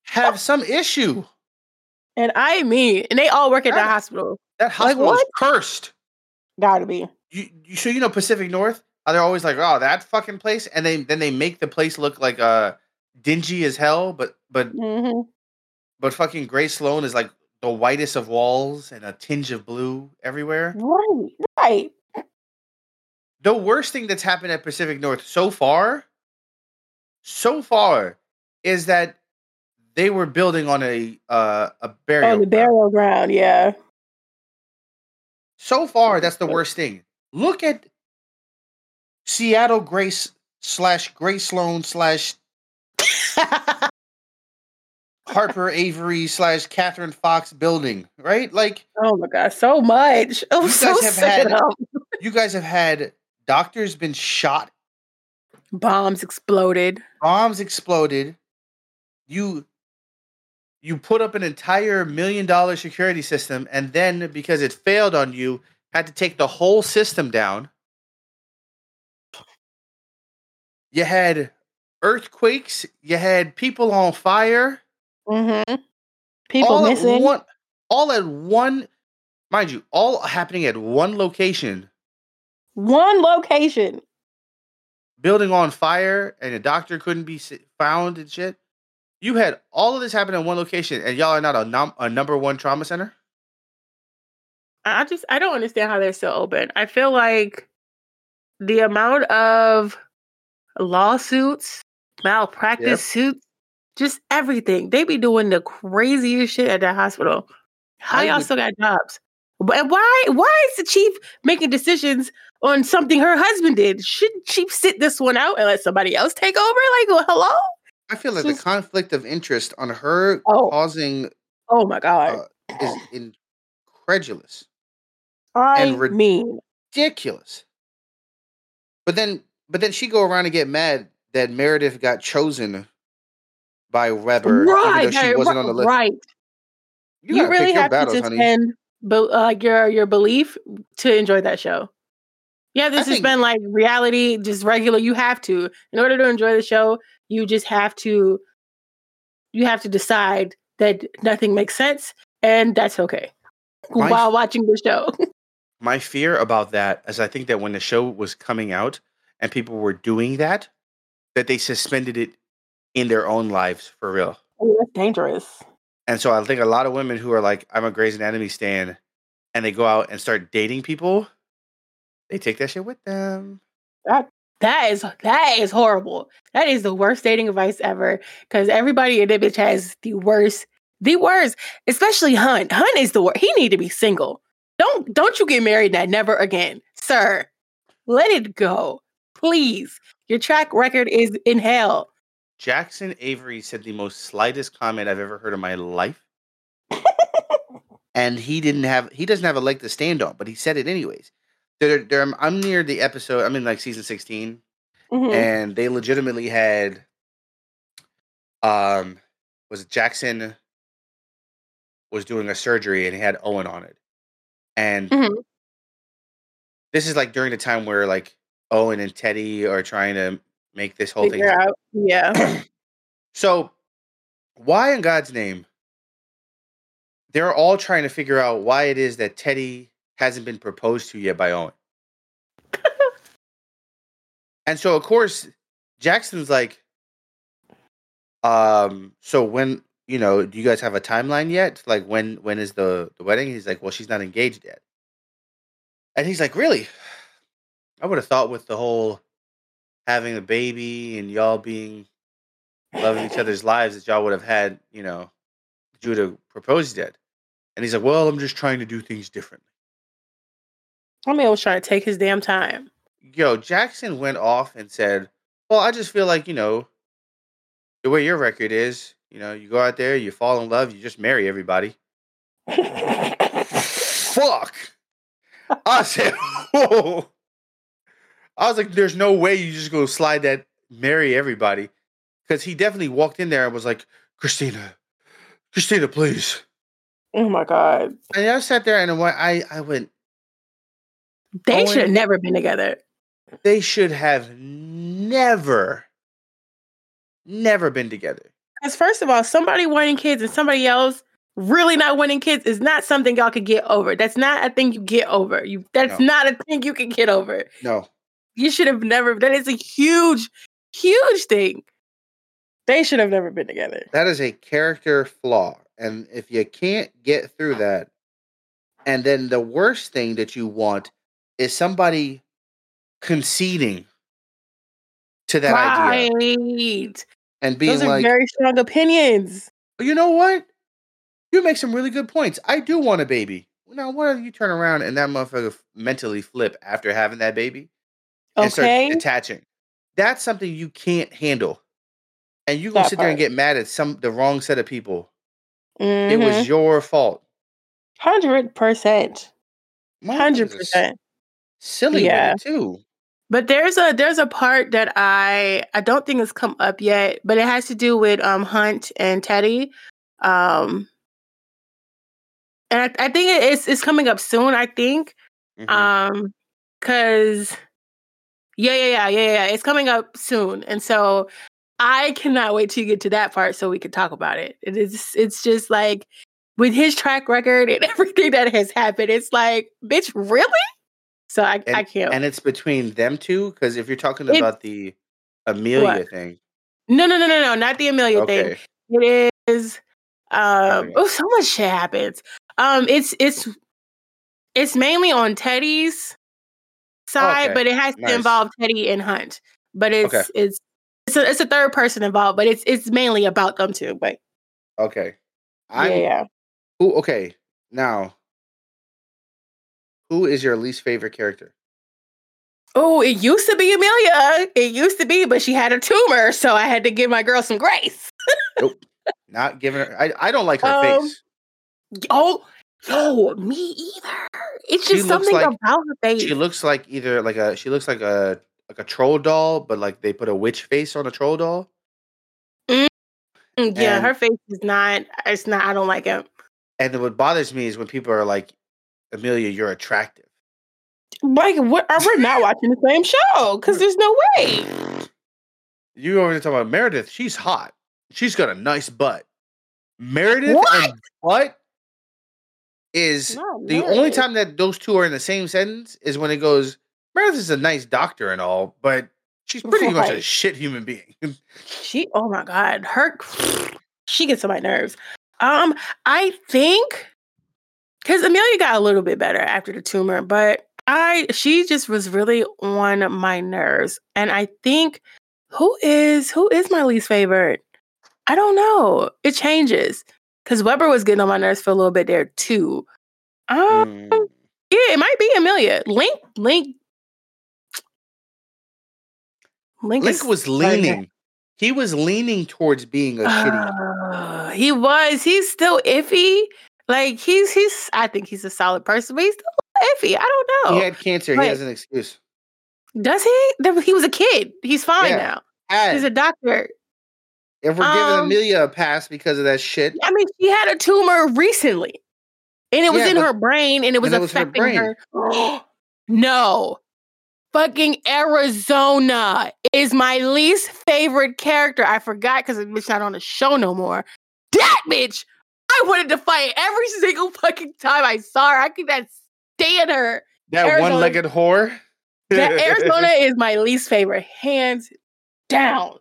have some issue? And I mean, and they all work at the That- hospital. That hospital is cursed. Gotta be. You, you so you know Pacific North? They're always like, oh, that fucking place, and they then they make the place look like uh dingy as hell, but but hmm but fucking Grey Sloan is like the whitest of walls and a tinge of blue everywhere. Right, right. The worst thing that's happened at Pacific North so far, so far, is that they were building on a uh, a burial. On Oh, the ground. burial ground, yeah. So far, that's the worst thing. Look at Seattle Grace slash Grey Sloan slash Harper Avery slash Catherine Fox building, right? Like oh my god, so much. I'm You so guys have had- you guys have had doctors been shot, Bombs exploded. bombs exploded. You you put up an entire million dollar security system, and then because it failed on you, had to take the whole system down. You had earthquakes. You had people on fire. hmm People all missing. At one, all at one, mind you, all happening at one location. One location. Building on fire, and a doctor couldn't be found and shit. You had all of this happen in one location, and y'all are not a, num- a number one trauma center. I just I don't understand how they're still open. I feel like the amount of lawsuits, malpractice Yep. suits, just everything. They be doing the craziest shit at that hospital. How I y'all would- still got jobs? But why why is the chief making decisions on something her husband did? Shouldn't she sit this one out and let somebody else take over? Like, well, hello? I feel like Just- the conflict of interest on her Oh. causing Oh my god. uh, is incredulous, I and rid- mean, ridiculous. But then, but then she go around and get mad that Meredith got chosen by Webber, even right, though she right, wasn't on the list. right. You, you really have battles, to suspend be- uh, like your your belief to enjoy that show. Yeah, this has think- been like reality, just regular. You have to, in order to enjoy the show, you just have to, you have to decide that nothing makes sense, and that's okay My- while watching the show. My fear about that is I think that when the show was coming out and people were doing that, that they suspended it in their own lives for real. Oh, that's dangerous. And so I think a lot of women who are like, I'm a Grey's Anatomy stan, and they go out and start dating people, they take that shit with them. That That is that is horrible. That is the worst dating advice ever. Because everybody in that bitch has the worst, the worst. Especially Hunt. Hunt is the worst. He need to be single. Don't don't you get married that never again, sir. Let it go, please. Your track record is in hell. Jackson Avery said the most slightest comment I've ever heard in my life. and he didn't have he doesn't have a leg to stand on, but he said it anyways. There, there, I'm- near the episode. I'm in like season 16, Mhm. and they legitimately had um was Jackson was doing a surgery and he had Owen on it. And Mhm. this is like during the time where like Owen and Teddy are trying to make this whole thing out. Yeah. So, why in God's name? They're all trying to figure out why it is that Teddy hasn't been proposed to yet by Owen. and so, of course, Jackson's like, um, so when you know, do you guys have a timeline yet? Like, when when is the the wedding? He's like, well, she's not engaged yet. And he's like, really? I would have thought with the whole having a baby and y'all being loving each other's lives that y'all would have had, you know, Judah proposed yet. And he's like, Well, I'm just trying to do things differently. I mean, I was trying to take his damn time. Yo, Jackson went off and said, Well, I just feel like, you know, the way your record is, you know, you go out there, you fall in love, you just marry everybody. Fuck. I said, Whoa. I was like, There's no way you just go slide that marry everybody. Because he definitely walked in there and was like, Cristina, Cristina, please. oh my god. And I sat there and I went, I, I went, They Owen- should have never been together. they should have never, never been together. Because first of all, somebody wanting kids and somebody else really not wanting kids is not something y'all could get over. That's not a thing you get over. You that's No. not a thing you can get over. No. You should have never that is a huge, huge thing. They should have never been together. That is a character flaw. And if you can't get through that, and then the worst thing that you want is somebody conceding to that idea right. and being Those are like, very strong opinions. you know what? You make some really good points. I do want a baby. Now, what if you turn around and that motherfucker mentally flip after having that baby and Okay. start attaching? That's something you can't handle. And you gonna That sit there and get mad at some the wrong set of people. It Mhm. was your fault. hundred percent. Hundred percent. Silly Yeah. too. But there's a there's a part that I I don't think has come up yet, but it has to do with um Hunt and Teddy. Um and I, I think it's it's coming up soon, I think. Mhm. Um cuz yeah, yeah, yeah, yeah, yeah, it's coming up soon. And so I cannot wait to get to that part so we can talk about it. It is it's just like with his track record and everything that has happened, it's like, bitch, really? So I, And, I can't. and it's between them two because if you're talking It- about the Amelia What? thing, no, no, no, no, no, not the Amelia thing. It is um Okay. oh so much shit happens. Um it's it's it's mainly on Teddy's side, Okay, but it has to involve Teddy and Hunt. But it's Okay. it's it's a, it's a third person involved, but it's it's mainly about them two. But okay. I'm yeah. who? Okay, now who is your least favorite character? Oh, it used to be Amelia. It used to be, but she had a tumor, so I had to give my girl some grace. Nope. Not giving her. I, I don't like her Um, face. Oh, yo, me either. It's just something like- about her face. She looks like either like a she looks like a like a troll doll, but like they put a witch face on a troll doll. Mm, yeah, and- her face is not. It's not. I don't like it. And what bothers me is when people are like, "Amelia, you're attractive." Like, what? Are we not watching the same show? Because there's no way. You over there talking about Meredith? She's hot. She's got a nice butt. Meredith What? and butt is Not the only time that those two are in the same sentence is when it goes. Meredith is a nice doctor and all, but she's pretty much a shit human being. She. Oh my god, her. She gets on my nerves. Um, I think because Amelia got a little bit better after the tumor, but I she just was really on my nerves, and I think who is who is my least favorite? I don't know. It changes because Webber was getting on my nerves for a little bit there too. Um, Mm. yeah, it might be Amelia. Link, Link, Link, Link was leaning. He was leaning towards being a shitty. Uh, he was. He's still iffy. Like he's he's. I think he's a solid person, but he's still iffy. I don't know. He had cancer. He has an excuse. Does he? He was a kid. He's fine Yeah. now. Had. He's a doctor. if we're giving um, Amelia a pass because of that shit, I mean, she had a tumor recently, and it was Yeah, in her brain, and it was and it was her affecting her. no, fucking Arizona is my least favorite character. I forgot because it's not on the show no more. That bitch, I wanted to fight every single fucking time I saw her. I could not stand her. that Arizona- one-legged whore. That Arizona is my least favorite, hands down.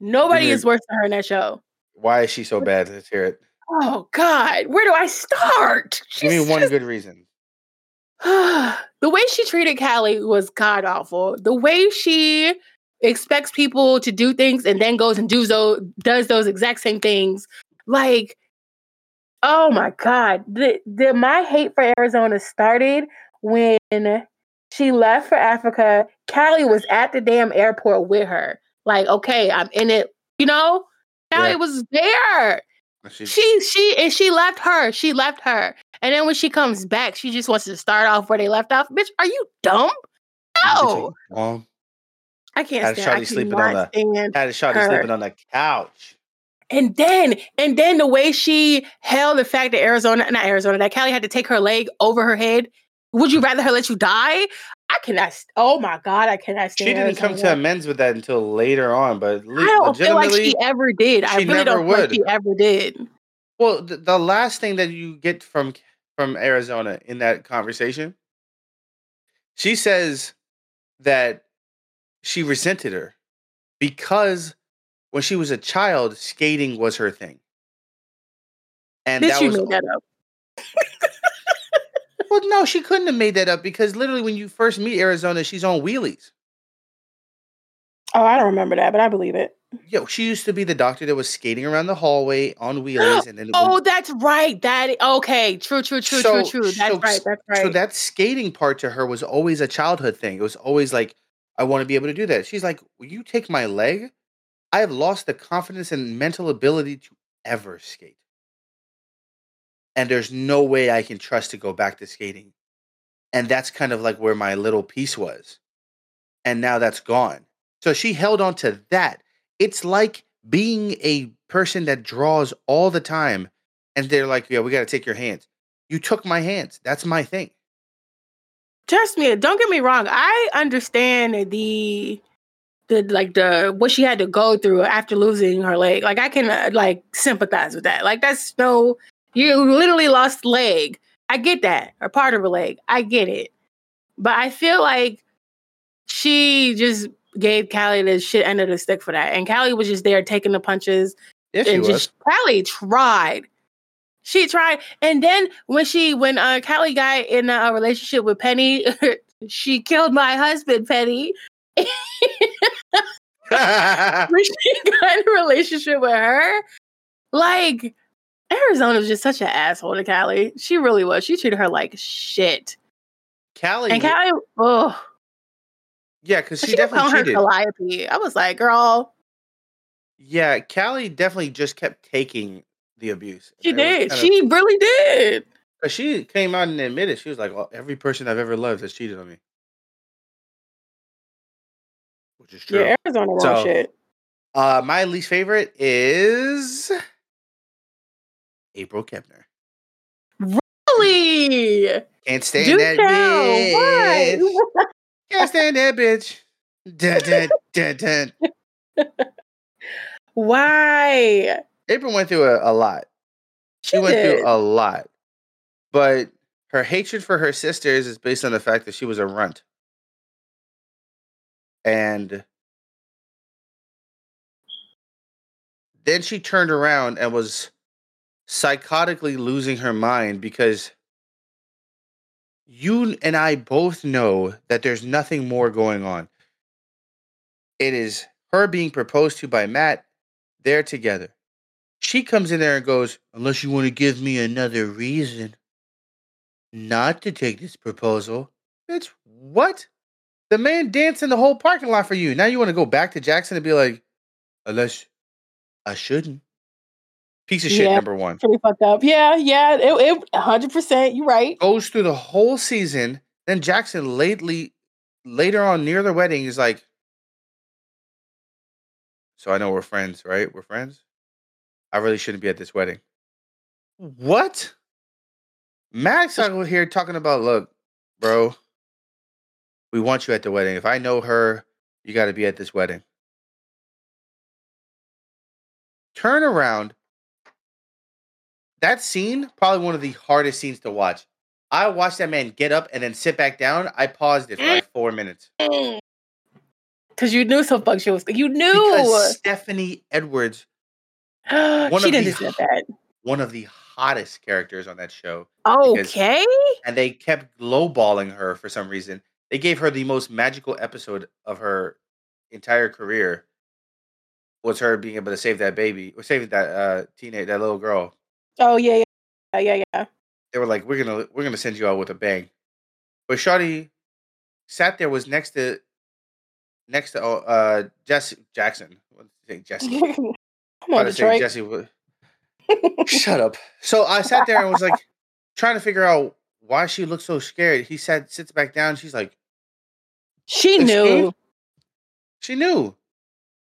Nobody is worse than her in that show. Why is she so bad? Let's hear it. Oh God, where do I start? Give me one just- good reason. the way she treated Callie was god awful. The way she expects people to do things and then goes and does those does those exact same things. Like, oh my god, the, the my hate for Arizona started when she left for Africa. Callie was at the damn airport with her. Like, okay, I'm in it. You know, Callie Yeah. was there She, she she and she left her. She left her. And then when she comes back, she just wants to start off where they left off. Bitch, are you dumb? No, um, I can't Had stand. I Shawty sleeping on cannot stand. had a shot Her. sleeping on the couch. And then and then the way she held the fact that Arizona, not Arizona, that Callie had to take her leg over her head. Would you rather her let you die? I cannot. Oh my god, I cannot stand. She didn't come to amends with that until later on, but I don't feel like she ever did. I she really never don't feel like would. she ever did. well, the, the last thing that you get from from Arizona in that conversation, she says that she resented her because when she was a child, skating was her thing, and Bitch, that you was made that up. well, no, she couldn't have made that up because literally when you first meet Arizona, she's on wheelies. Oh, I don't remember that, but I believe it. Yo, she used to be the doctor that was skating around the hallway on wheelies, and then Oh, that's right. That okay. True, true, true, So- true, true. That's so- right. That's right. So that skating part to her was always a childhood thing. It was always like, I want to be able to do that. She's like, Will you take my leg? I have lost the confidence and mental ability to ever skate. And there's no way I can trust to go back to skating. And that's kind of like where my little piece was. And now that's gone. So she held on to that. It's like being a person that draws all the time. And they're like, Yeah, we got to take your hands. You took my hands. That's my thing. Trust me. Don't get me wrong. I understand the the like the what she had to go through after losing her leg. Like I can uh, like sympathize with that. Like that's no, you literally lost leg. I get that, or part of a leg. I get it, but I feel like she just gave Callie the shit end of the stick for that, and Callie was just there taking the punches she and was. just Callie tried. She tried, and then when she when uh Callie got in a relationship with Penny, she killed my husband, Penny. when she got in a relationship with her, like Arizona was just such an asshole to Callie. She really was. She treated her like shit. Callie, And Callie, oh, yeah, because she, she definitely calling her. Calliope. I was like, girl, Yeah, Callie definitely just kept taking the abuse. she And it was did. kind of- She really did. she came out and admitted she was like, well, every person I've ever loved has cheated on me, which is true. Yeah, Arizona wrong So- shit. Uh, my least favorite is April Kepner. Really? Can't stand Do that tell. bitch. Why? Can't stand that bitch. Dun, dun, dun, dun. Why? April went through a, a lot. She, She went did. through a lot, but her hatred for her sisters is based on the fact that she was a runt, and then she turned around and was psychotically losing her mind because you and I both know that there's nothing more going on. It is her being proposed to by Matt. They're together. She comes in there and goes, Unless you want to give me another reason not to take this proposal. Bitch, what? The man danced in the whole parking lot for you. Now you want to go back to Jackson and be like, Unless I shouldn't. Piece of shit, Yeah. number one. Pretty fucked up. Yeah, yeah. It, it 100%. You're right. Goes through the whole season. Then Jackson lately, later on near the wedding, is like, So I know we're friends, right? We're friends? I really shouldn't be at this wedding. What? Max out here talking about, look, bro, we want you at the wedding. If I know her, you got to be at this wedding. Turn around. That scene, probably one of the hardest scenes to watch. I watched that man get up and then sit back down. I paused it for mm. like four minutes. Mm. Because you knew some fuck shit was. You knew. Because Stephanie Edwards, one she of didn't the that. one of the hottest characters on that show, because- Okay. and they kept lowballing her for some reason. They gave her the most magical episode of her entire career. Was her being able to save that baby or save that uh teenage that little girl. Oh yeah, yeah, yeah, yeah. They were like, "We're gonna we're gonna send you out with a bang." But Shawty sat there was next to next to oh, uh Jesse Jackson. What did you Jesse? Come on, Detroit. Jesse. Shut up. So I sat there and was like trying to figure out why she looked so scared. He sat sits back down. She's like, She knew. she knew.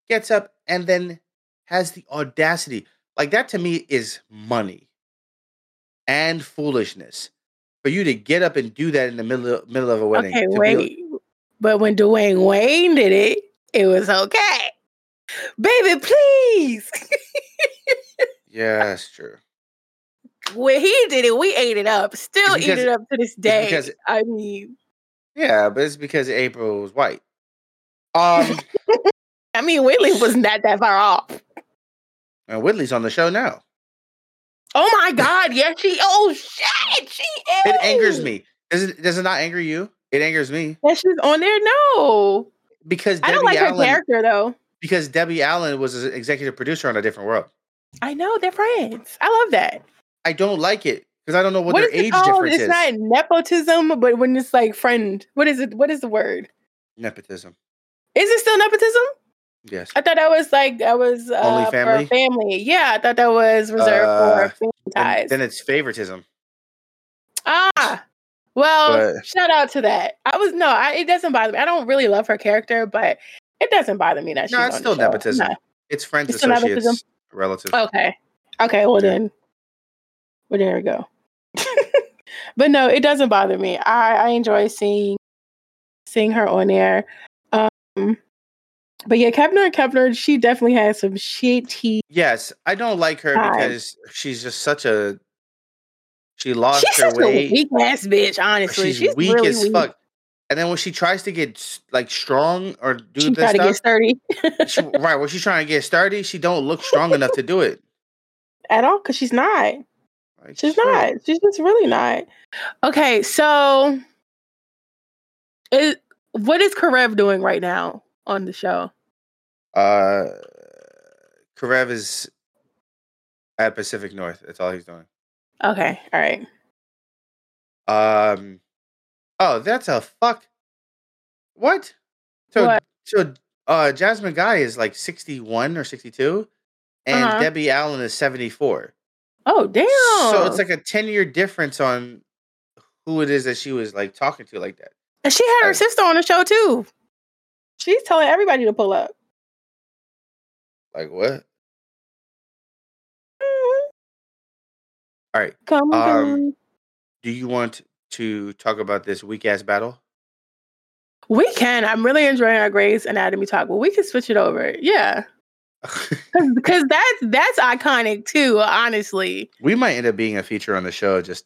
Gets up and then has the audacity. Like that to me is money and foolishness. For you to get up and do that in the middle of, middle of a wedding. Okay, wait. But when Dwayne Wayne did it, it was okay. Baby, please. yeah, that's true. When he did it, we ate it up. Still It's eat it up to this day. because- I mean, Yeah, but it's because April was white. Um, I mean, Whitley was not that far off. and Whitley's on the show now. Oh my God! Yes, she. Oh shit, she is. It angers me. Does it? Does it not anger you? It angers me That she's on there. No, because I don't like Allen. her character though. Because Debbie Allen was an executive producer on A Different World. I know they're friends. I love that. I don't like it because I don't know what, What their age called? difference It's is. It's not nepotism, but when it's like friend, what is it? What is the word? Nepotism. Is it still nepotism? Yes. I thought that was like that was uh, Only for family? family. Yeah, I thought that was reserved Uh, for family ties. then it's favoritism. ah, well, But- shout out to that. I was no, I, it doesn't bother me. I don't really love her character, but it doesn't bother me that she's No, it's still nepotism. It's friends, It's associates, relatives. Okay. Okay, well Yeah. then. Well there we go. but no, it doesn't bother me. I, I enjoy seeing seeing her on there. Um But yeah, Kepner Kepner, she definitely has some shitty. Yes, I don't like her because she's just such a. She lost She's her a way. weak ass bitch. Honestly, She's, weak really as weak. fuck. And then when she tries to get like strong or do She this try to get stuff, sturdy she, right when she's trying to get sturdy, she don't look strong enough to do it. at all because she's not. Like, She's shit. not. She's just really not. Okay, so it, what is Karev doing right now on the show? Uh, Karev is at Pacific North. That's all he's doing. Okay, all right. Um, oh, that's a fuck. What? So, What? so, uh, Jasmine Guy is like sixty-one or sixty-two, and Uh-huh. Debbie Allen is seventy-four. Oh damn! So it's like a ten-year difference on who it is that she was like talking to like that. and she had her sister on the show too. She's telling everybody to pull up. Like what? Mhm. All right. Come Um, on. Do you want to talk about this weak ass battle? We can. I'm really enjoying our Grey's Anatomy talk, but we can switch it over. Yeah, because that's that's iconic too. Honestly, we might end up being a feature on the show, just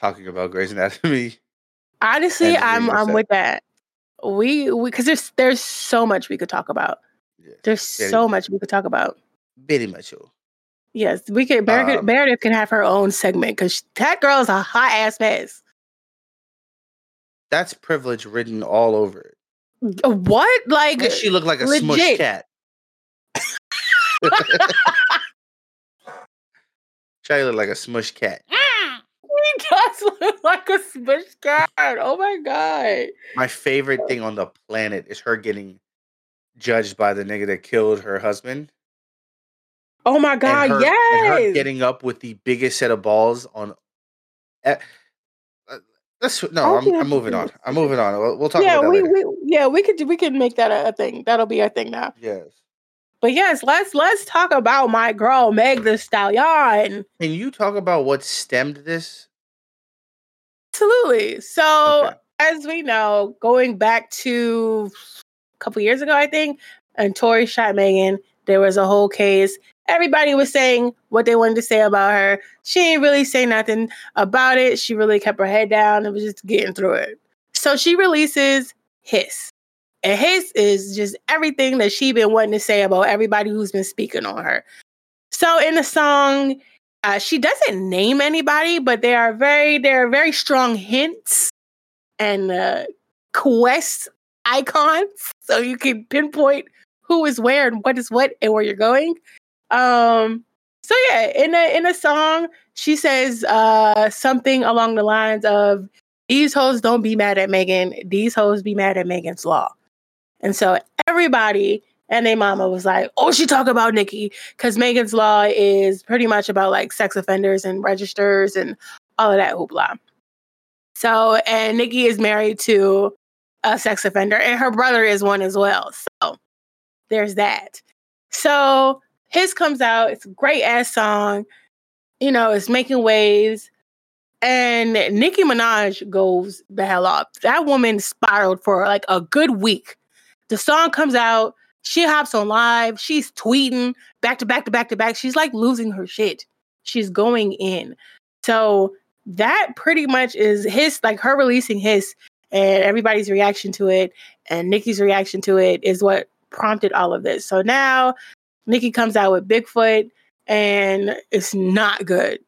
talking about Grey's Anatomy. honestly, I'm I'm with that. We we because there's there's so much we could talk about. Yes, There's very- so much we could talk about. very much so. Yes, we could. Meredith, Um, Meredith can have her own segment because that girl is a hot ass mess. That's privilege written all over it. What? Like she looked like a smush cat. She looked like a smush cat. He does look like a smush cat. Oh my god. My favorite thing on the planet is her getting judged by the nigga that killed her husband. Oh my god. and her, yes. and her getting up with the biggest set of balls on. eh, uh, Let's no. I'm. I'm moving on. I'm moving on. We'll, we'll talk yeah, about that we, we yeah we could we could make that a, a thing. That'll be a thing now. yes. But yes, let's let's talk about my girl Meg Thee Stallion. Can you talk about what stemmed this? Absolutely. So Okay. as we know, going back to a couple years ago, I think, and Tory shot Megan, there was a whole case. Everybody was saying what they wanted to say about her. She didn't really say nothing about it. She really kept her head down and was just getting through it. So she releases Hiss. And Hiss is just everything that she been wanting to say about everybody who's been speaking on her. So in the song, uh, she doesn't name anybody, but there are very there are very strong hints and uh, quest icons, so you can pinpoint who is where and what is what and where you're going. Um, so yeah, in a in a song, she says uh, something along the lines of "These hoes don't be mad at Megan. These hoes be mad at Megan's law." And so everybody and their mama was like, "Oh, she talk about Nicki because Megan's Law is pretty much about like sex offenders and registers and all of that hoopla." So, and Nicki is married to a sex offender, and her brother is one as well. So, there's that. So, Hiss comes out. It's a great ass song. You know, it's making waves. And Nicki Minaj goes the hell off. That woman spiraled for like a good week. The song comes out. She hops on live. She's tweeting back to back to back to back. She's like losing her shit. She's going in. So that pretty much is Hiss, like her releasing Hiss and everybody's reaction to it and Nicki's reaction to it is what prompted all of this. So now Nicki comes out with Bigfoot and it's not good.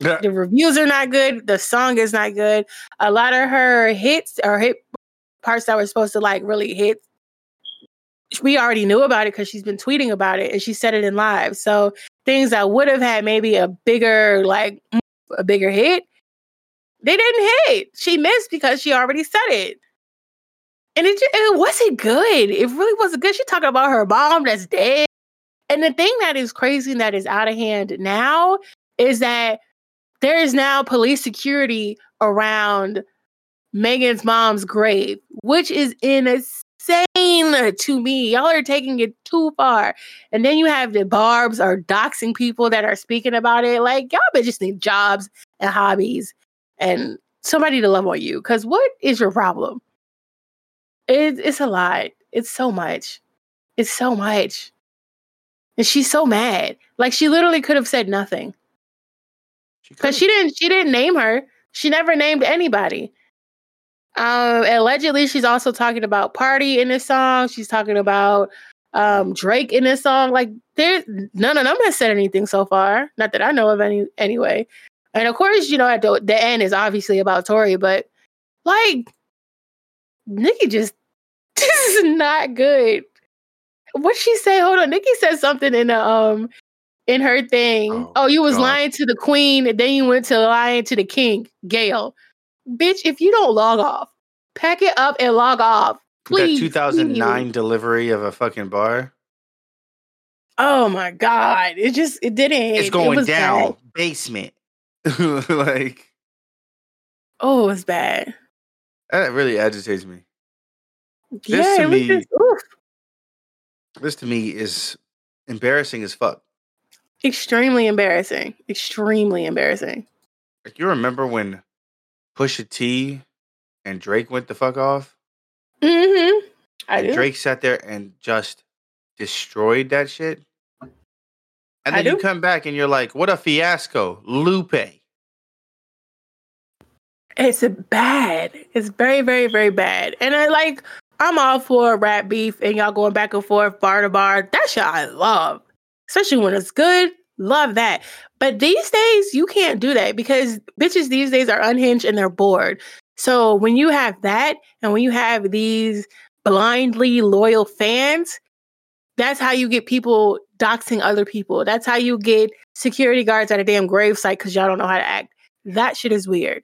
The reviews are not good. The song is not good. A lot of her hits or hit parts that were supposed to like really hit we already knew about it because she's been tweeting about it and she said it in live. So things that would have had maybe a bigger, like mm, a bigger hit, they didn't hit. She missed because she already said it. And it, it wasn't good. It really wasn't good. She talking about her mom that's dead. And the thing that is crazy and that is out of hand now is that there is now police security around Megan's mom's grave, which is insane to me. Y'all are taking it too far. And then you have the barbs are doxing people that are speaking about it. Like, y'all bitches need jobs and hobbies and somebody to love on you. Because what is your problem? It, it's a lot. It's so much. It's so much. And she's so mad. Like she literally could have said nothing. Because she didn't she didn't name her. She never named anybody. Um, allegedly, she's also talking about Pardi in this song. She's talking about um, Drake in this song. Like, there, none of them has said anything so far. Not that I know of any, anyway. And of course, you know, at the, the end is obviously about Tory, but like, Nicki just this is not good. What she say? Hold on, Nicki said something in the um in her thing. Oh, Oh, you was God. lying to the queen, and then you went to lying to the king, Gail. Bitch, if you don't log off, pack it up and log off. Please. that 2009 please. delivery of a fucking bar. Oh my god. It just it didn't. It's it going was down bad. basement. like Oh, it's bad. that really agitates me. yeah, to it was me- just This to me is embarrassing as fuck. extremely embarrassing. Extremely embarrassing. Like you remember when Pusha T and Drake went the fuck off? Mm-hmm. I do. Drake sat there and just destroyed that shit. And then you come back and you're like, what a fiasco. Lupe. It's a bad. It's very, very, very bad. And I like, I'm all for rap beef and y'all going back and forth, bar to bar. That shit I love. Especially when it's good. Love that. But these days, you can't do that because bitches these days are unhinged and they're bored. So when you have that and when you have these blindly loyal fans, that's how you get people doxing other people. That's how you get security guards at a damn gravesite because y'all don't know how to act. That shit is weird.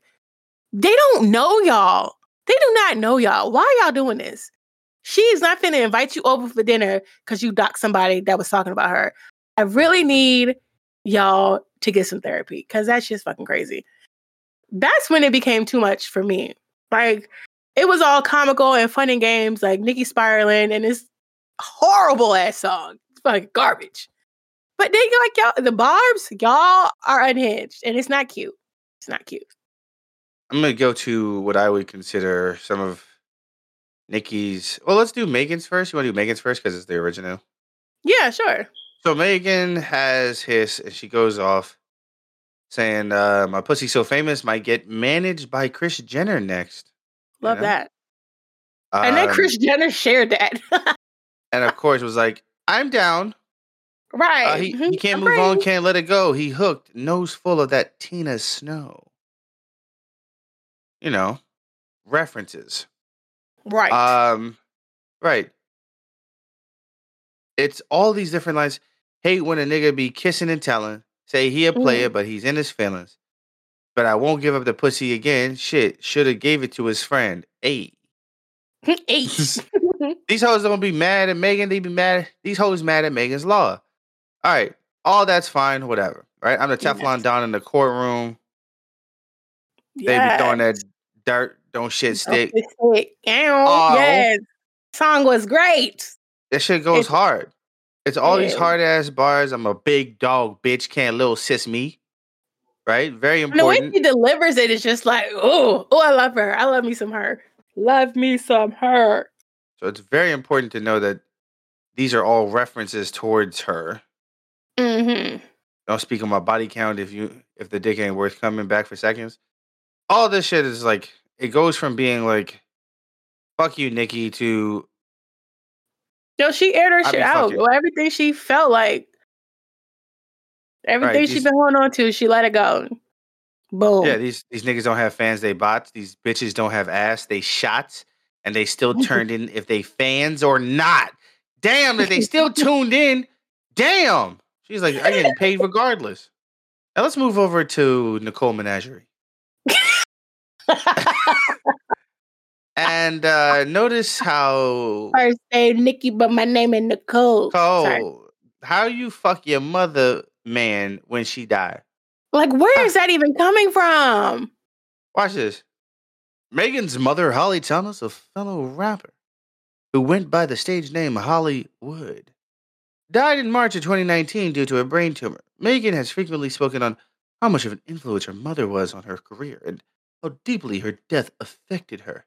They don't know y'all. They do not know y'all. Why y'all doing this? She is not finna invite you over for dinner because you doxed somebody that was talking about her. I really need y'all to get some therapy because that's just fucking crazy. That's when it became too much for me. Like it was all comical and fun and games, like Nicki spiraling and this horrible ass song. It's fucking garbage. But they like y'all, the barbs, y'all are unhinged, and it's not cute. It's not cute. I'm gonna go to what I would consider some of Nicki's. Well, let's do Megan's first. You want to do Megan's first because it's the original. Yeah, sure. So Megan has Hiss, and she goes off saying, uh, "My pussy so famous might get managed by Kris Jenner next." You Love know? that. and then Um, Kris Jenner shared that. and of course was like, "I'm down." right. Uh, he, he Mhm. can't I'm move on, can't let it go. He hooked, nose full of that Tina Snow. You know, references. Right. Um, right. It's all these different lines. Hate when a nigga be kissing and telling. Say he a player, mm-hmm. but he's in his feelings. But I won't give up the pussy again. Shit, should have gave it to his friend. Hey, Eight. these hoes don't be mad at Megan. They be mad. These hoes mad at Megan's law. All right, all that's fine. Whatever. Right. I'm the Yes. Teflon Don in the courtroom. They be throwing that dirt. Don't shit stick. Stick. Ow. Ow. Oh. Yes. Song was great. That shit goes It's- hard. It's all these hard ass bars. I'm a big dog, bitch. Can't little sis me. Right? Very important. And the way she delivers it is just like, oh, oh, I love her. I love me some her. Love me some her. So it's very important to know that these are all references towards her. Mm-hmm. Don't speak on my body count if you if the dick ain't worth coming back for seconds. All this shit is like it goes from being like fuck you, Nicki, to Yo, she aired her I shit out. Well, everything she felt like, everything she these- been holding on to, she let it go. Boom. yeah, these these niggas don't have fans, they bots. These bitches don't have ass, they shots, and they still turned in if they fans or not. Damn, that they still tuned in. Damn. She's like, I getting paid regardless. Now let's move over to Nicole Menagerie. And uh notice how First name Nicki, but my name is Nicole. Sorry. Cole, how you fuck your mother man when she died. Like, where is that even coming from? Watch this. Megan's mother, Holly Thomas, a fellow rapper who went by the stage name Hollywood, died in March of 2019 due to a brain tumor. Megan has frequently spoken on how much of an influence her mother was on her career and how deeply her death affected her.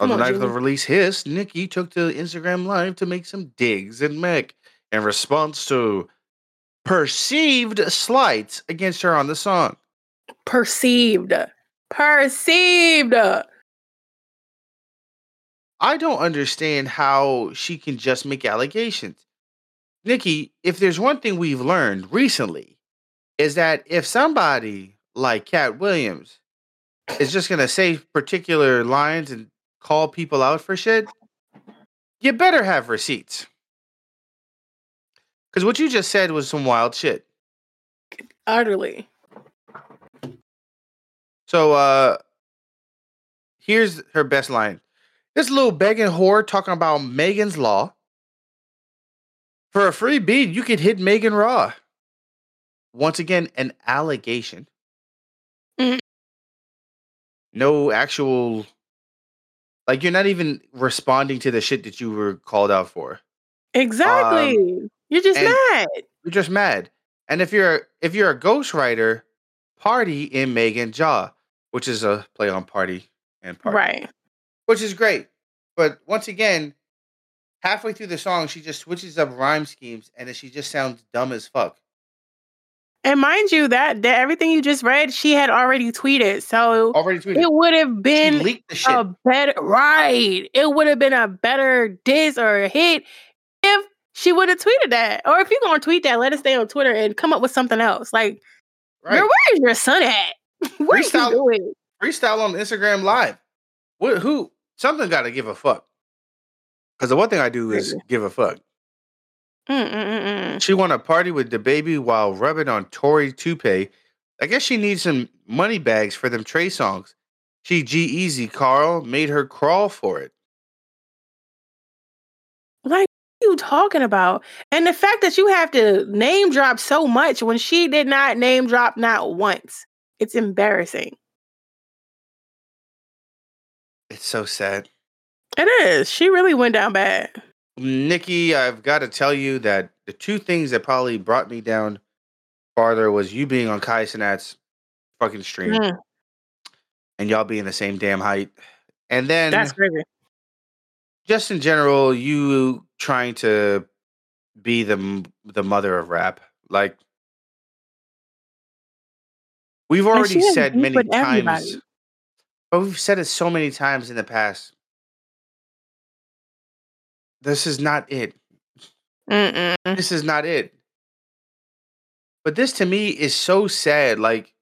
On the night of the release hiss, Nicki took to Instagram Live to make some digs at Meg in response to perceived slights against her on the song. Perceived. Perceived. I don't understand how she can just make allegations. Nicki, if there's one thing we've learned recently, is that if somebody like Katt Williams is just gonna say particular lines and call people out for shit, you better have receipts. Because what you just said was some wild shit. Utterly. So uh here's her best line. This little begging whore talking about Megan's law. For a free beat, you could hit Megan Raw. Once again, an allegation. Mm-hmm. No actual like you're not even responding to the shit that you were called out for. Exactly. You're just Um, mad. You're just mad. And if you're if you're a ghostwriter, party in Megan Jaw, which is a play on party and party. Right. which is great. But once again, halfway through the song, she just switches up rhyme schemes, and then she just sounds dumb as fuck. And mind you, that, that everything you just read, she had already tweeted. So Already tweeted. it would have been leaked the shit. a better right. It would have been a better diss or a hit if she would have tweeted that. Or if you're gonna tweet that, let us stay on Twitter and come up with something else. Like, right. girl, where is your son at? what are you Freestyle- doing? Freestyle on Instagram Live. What? Who? Something got to give a fuck. Because the one thing I do is give a fuck. Mm-mm-mm-mm. She want to party with the baby while rubbing on Tory Toupee. I guess she needs some money bags for them Trey Songz. She G-Eazy Carl made her crawl for it. Like, what are you talking about? And the fact that you have to name drop so much when she did not name drop not once. It's embarrassing. It's so sad. It is. She really went down bad. Nicki, I've got to tell you that the two things that probably brought me down farther was you being on Kai Cenat's fucking stream Mm, and y'all being the same damn height. And then that's crazy. just in general, you trying to be the the mother of rap. Like we've already said many times, everybody. but we've said it so many times in the past. This is not it. Mm-mm. this is not it. But this to me is so sad. Like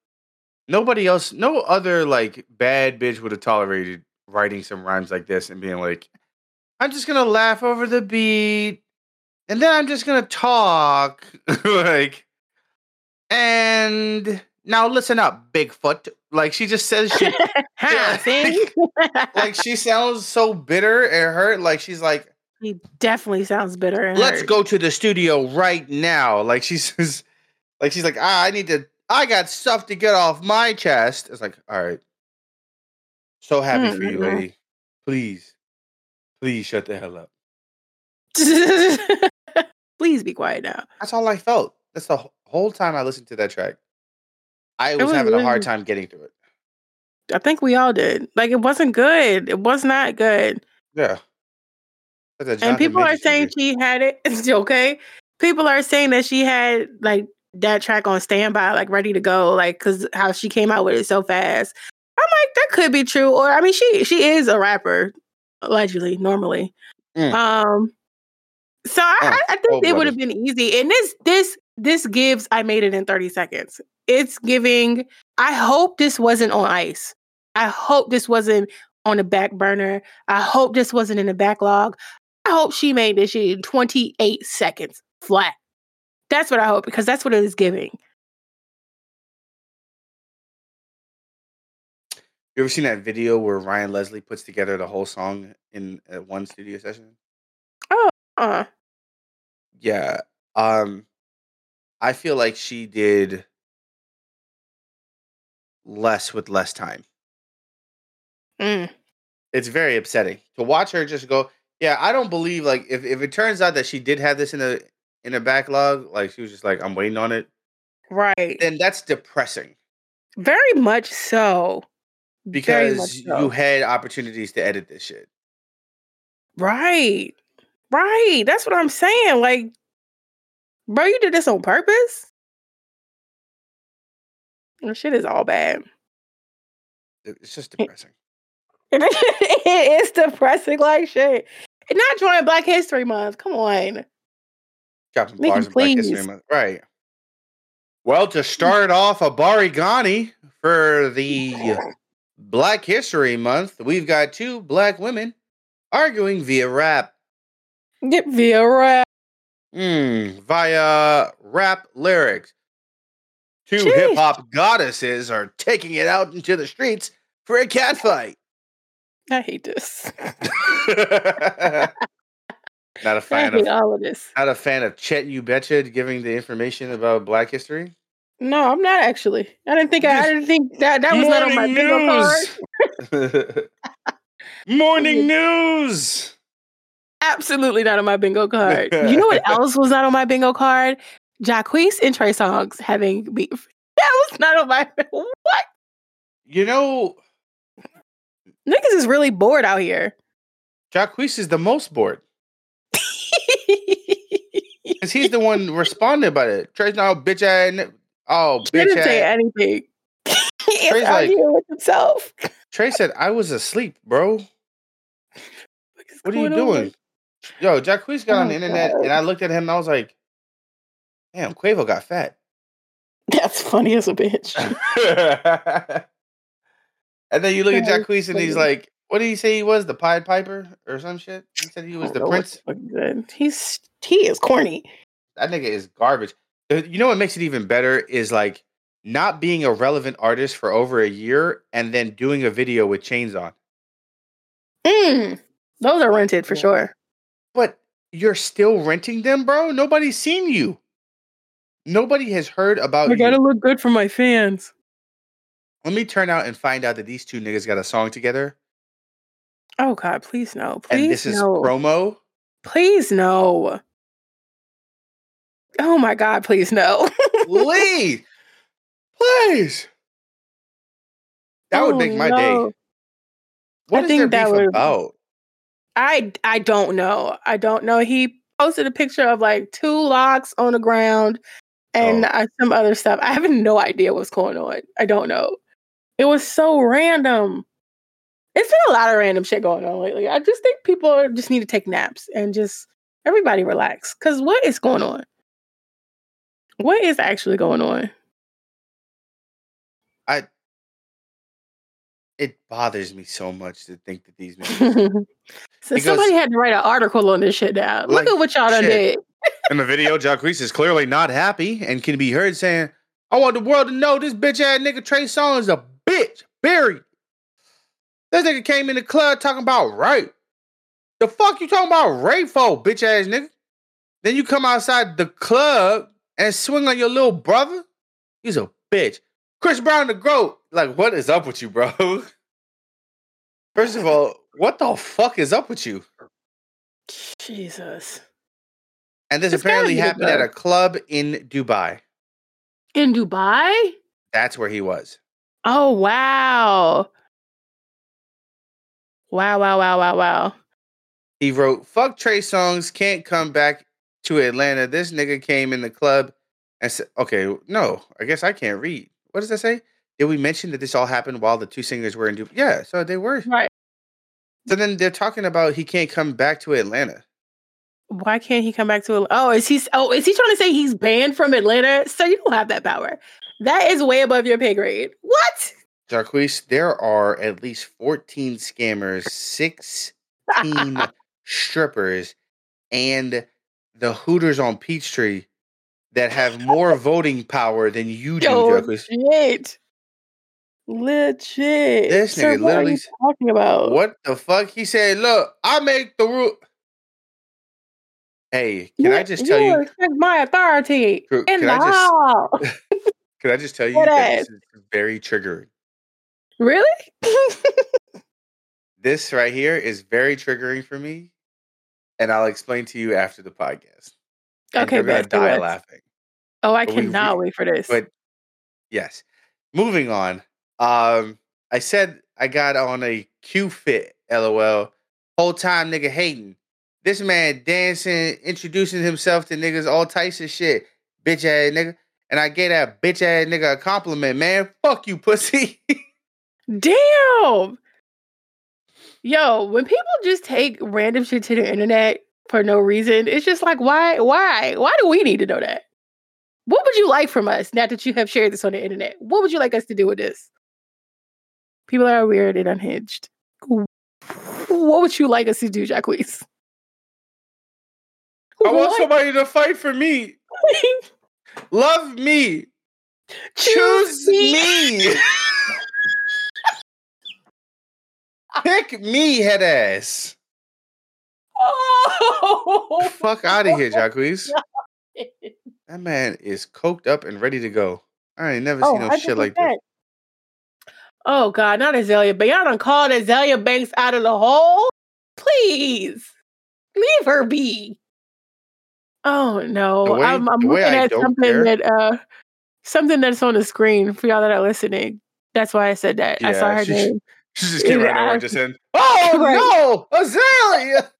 nobody else, no other like bad bitch would have tolerated writing some rhymes like this and being like, I'm just gonna laugh over the beat, and then I'm just gonna talk. like, and now listen up, Bigfoot. Like she just says shit see? like she sounds so bitter and hurt. Like she's like, he definitely sounds bitter. Let's hurt. go to the studio right now. Like she says, like she's like, ah, I need to, I got stuff to get off my chest. It's like, all right, so happy for you, lady. Please, please shut the hell up. Please be quiet now. That's all I felt. That's the whole time I listened to that track. I was, was having a hard time getting through it. I think we all did. Like it wasn't good. It was not good. Yeah. And people are saying she had it. Okay. People are saying that she had like that track on standby, like ready to go, like because how she came out with it so fast. I'm like, that could be true. Or I mean, she she is a rapper, allegedly, normally. Mm. Um, so I, Oh, I, I oh, think it would have been easy. And this this this gives I made it in 30 seconds. It's giving. I hope this wasn't on ice. I hope this wasn't on the back burner. I hope this wasn't in the backlog. I hope she made this shit in 28 seconds flat. That's what I hope because that's what it is giving. You ever seen that video where Ryan Leslie puts together the whole song in uh, one studio session? Oh, Uh, Yeah. Um I feel like she did less with less time. mm, It's very upsetting to watch her just go, yeah, I don't believe like if, if it turns out that she did have this in a in a backlog, like she was just like, I'm waiting on it, right. then that's depressing. Very much so. Very much because so. you had opportunities to edit this shit. Right. Right. That's what I'm saying. Like, bro, you did this on purpose? This shit is all bad. It's just depressing. it is depressing like shit. And not joining Black History Month. Come on. Dropping Mickey, bars Black History. Month. Right. Well, to start off a Barigani for the Black History Month, we've got two black women arguing via rap. Get via rap. Mm, via rap lyrics. Two hip hop goddesses are taking it out into the streets for a cat fight. I hate this. not a fan of all of this. not a fan of Chet You Betcha giving the information about Black history. No, I'm not actually. I didn't think I, I didn't think that that was not on my bingo card. Morning news. Absolutely not on my bingo card. you know what else was not on my bingo card? Jacquees and Trey Songz having beef. That was not on my what? You know, Niggas is really bored out here. Jacquees is the most bored because he's the one responding about it. Trey's now bitch ass. Oh, bitch didn't say anything. Trey's like- with himself. Trey said, "I was asleep, bro. What are you going on? doing?" Yo, Jacquees got on Oh, the internet, God. and I looked at him, and I was like, "Damn, Quavo got fat." That's funny as a bitch. And then you look at Jacquees, and he's like, "What did he say he was? The Pied Piper or some shit?" He said he was the prince. the fuck he said. He's he is corny. That nigga is garbage. Uh, You know what makes it even better is like not being a relevant artist for over a year and then doing a video with chains on. Mm, those are rented for Yeah. sure. But you're still renting them, bro. Nobody's seen you. Nobody has heard about you. I gotta look good for my fans. Let me turn out and find out that these two niggas got a song together, Oh God, please no. Please and this is no. promo. please no. Oh my God, please no. Please, please. That would Oh, make my no. day. What is think that beef would- about? I I don't know. I don't know. He posted a picture of like two locks on the ground and Oh. uh, some other stuff. I have no idea what's going on. I don't know. It was so random. It's been a lot of random shit going on lately. I just think people just need to take naps and just everybody relax. Cause what is going on? What is actually going on? I. It bothers me so much to think that these men. so Because- somebody had to write an article on this shit now. Look Like, at what y'all done shit. did. In the video, Jacquees is clearly not happy and can be heard saying, I want the world to know this bitch ass nigga Trey Songz is a bitch. Buried. This nigga came in the club talking about rape. The fuck you talking about rape for, bitch ass nigga? Then you come outside the club and swing on your little brother? He's a bitch. Chris Brown the GOAT. Like, what is up with you, bro? First of all, what the fuck is up with you? Jesus. And this It's apparently happened at a club in Dubai. In Dubai? That's where he was. Oh wow. Wow, wow, wow, wow, wow. He wrote, "Fuck Trey Songz can't come back to Atlanta." This nigga came in the club and said, "Okay, no, I guess I can't read." What does that say? Did we mention that this all happened while the two singers were in Dubai? Yeah, so they were. Right. So then they're talking about he can't come back to Atlanta. Why can't he come back to Oh, is he oh, is he trying to say he's banned from Atlanta? So you don't have that power. That is way above your pay grade. What? Jarquez, there are at least 14 scammers, 16 strippers, and the Hooters on Peachtree that have more voting power than you do, Yo, Jarquez. legit. Legit. This Sir, nigga what are literally you talking about? What the fuck? He said, "Look, I make the rule." Hey, can I just tell you? respect my authority Can- in can the I just- Can I just tell you that this is very triggering? really? This right here is very triggering for me, and I'll explain to you after the podcast. And okay, you're gonna die laughing. Oh, I But cannot re- wait for this. But yes, moving on. Um, I said I got on a Q fit, lol. Whole time nigga hating. This man dancing, introducing himself to niggas, all types of shit. Bitch ass nigga. And I gave that bitch ass nigga a compliment, man. Fuck you, pussy. Damn. Yo, when people just take random shit to the internet for no reason, it's just like, why, why, why do we need to know that? What would you like from us now that you have shared this on the internet? What would you like us to do with this? People are weird and unhinged. What would you like us to do, Jacquees? I want What? somebody to fight for me. Love me. Choose me. Pick me, head ass. Oh, Fuck out of here, Jacquees. That man is coked up and ready to go. I ain't never seen oh, no shit like this. 100%. Oh God, not Azealia Banks. Y'all done called Azealia Banks out of the hole. Please leave her be. Oh no, way- I'm, I'm looking at something care- that uh something that's on the screen for y'all that are listening. That's why I said that. I saw her she- name. She just came Yeah, right over and just said, "Oh no, Azealia!"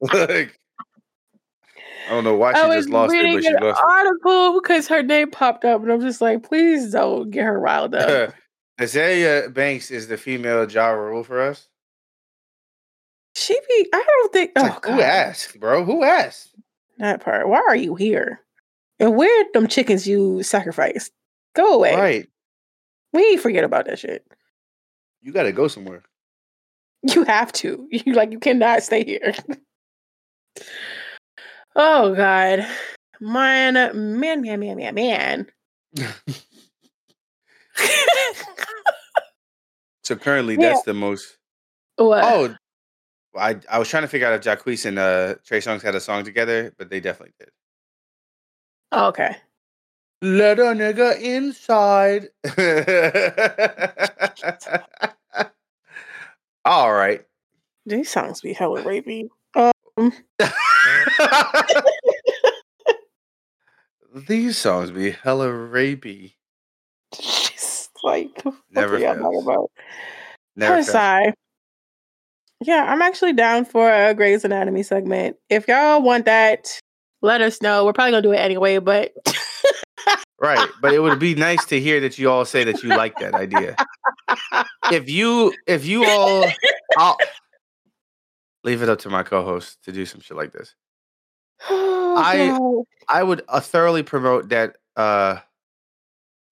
like, I don't know why she I just lost it, but she an lost it. article because her name popped up, and I'm just like, please don't get her riled up. Azealia Banks is the female Ja Rule for us. She be. I don't think. Oh, like, who asked, bro? Who asked? That part. Why are you here? And where them chickens you sacrificed? Go away. Right, We forget about that shit. you got to go somewhere. You have to. You like you cannot stay here. oh God. Man, man, man, man, man, man. So currently, Yeah. that's the most. what? Oh, I I was trying to figure out if Jacquees and uh, Trey Songz had a song together, but they definitely did. Oh, okay. Let a nigga inside. All right. These songs be hella rapey. These songs be hella rapey. Just like what Never are y'all talking about? Never I'm sorry. Yeah, I'm actually down for a Grey's Anatomy segment. If y'all want that, let us know. We're probably gonna do it anyway, but Right, but it would be nice to hear that you all say that you like that idea. If you, if you all, I'll leave it up to my co-host to do some shit like this. Oh, I- God. I would uh, thoroughly promote that. uh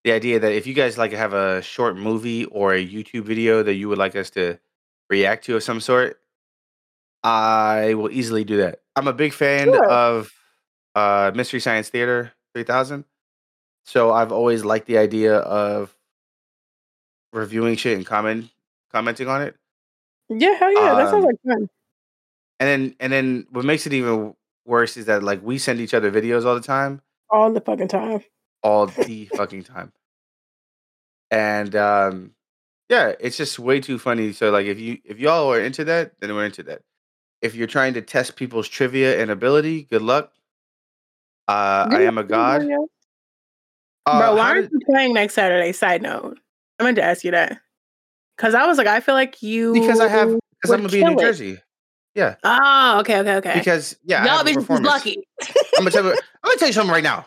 The idea that if you guys like have a short movie or a YouTube video that you would like us to react to of some sort, I will easily do that. I'm a big fan Sure. of uh Mystery Science Theater 3000. So I've always liked the idea of reviewing shit and comment commenting on it. yeah, hell yeah, that sounds Um, like fun. And then and then what makes it even worse is that like we send each other videos all the time. All the fucking time. all the fucking time. And um yeah, it's just way too funny. So like if you if y'all are into that, then we're into that. If you're trying to test people's trivia and ability, good luck. Uh I am a god. Uh, Bro, why aren't did- you playing next Saturday? Side note. I meant to ask you that. Cause I was like, I feel like you because I have because I'm gonna be in New it. Jersey. Yeah. Oh, okay, okay, okay. Because yeah, Y'all bitches lucky. I'm gonna tell you I'm gonna tell you something right now.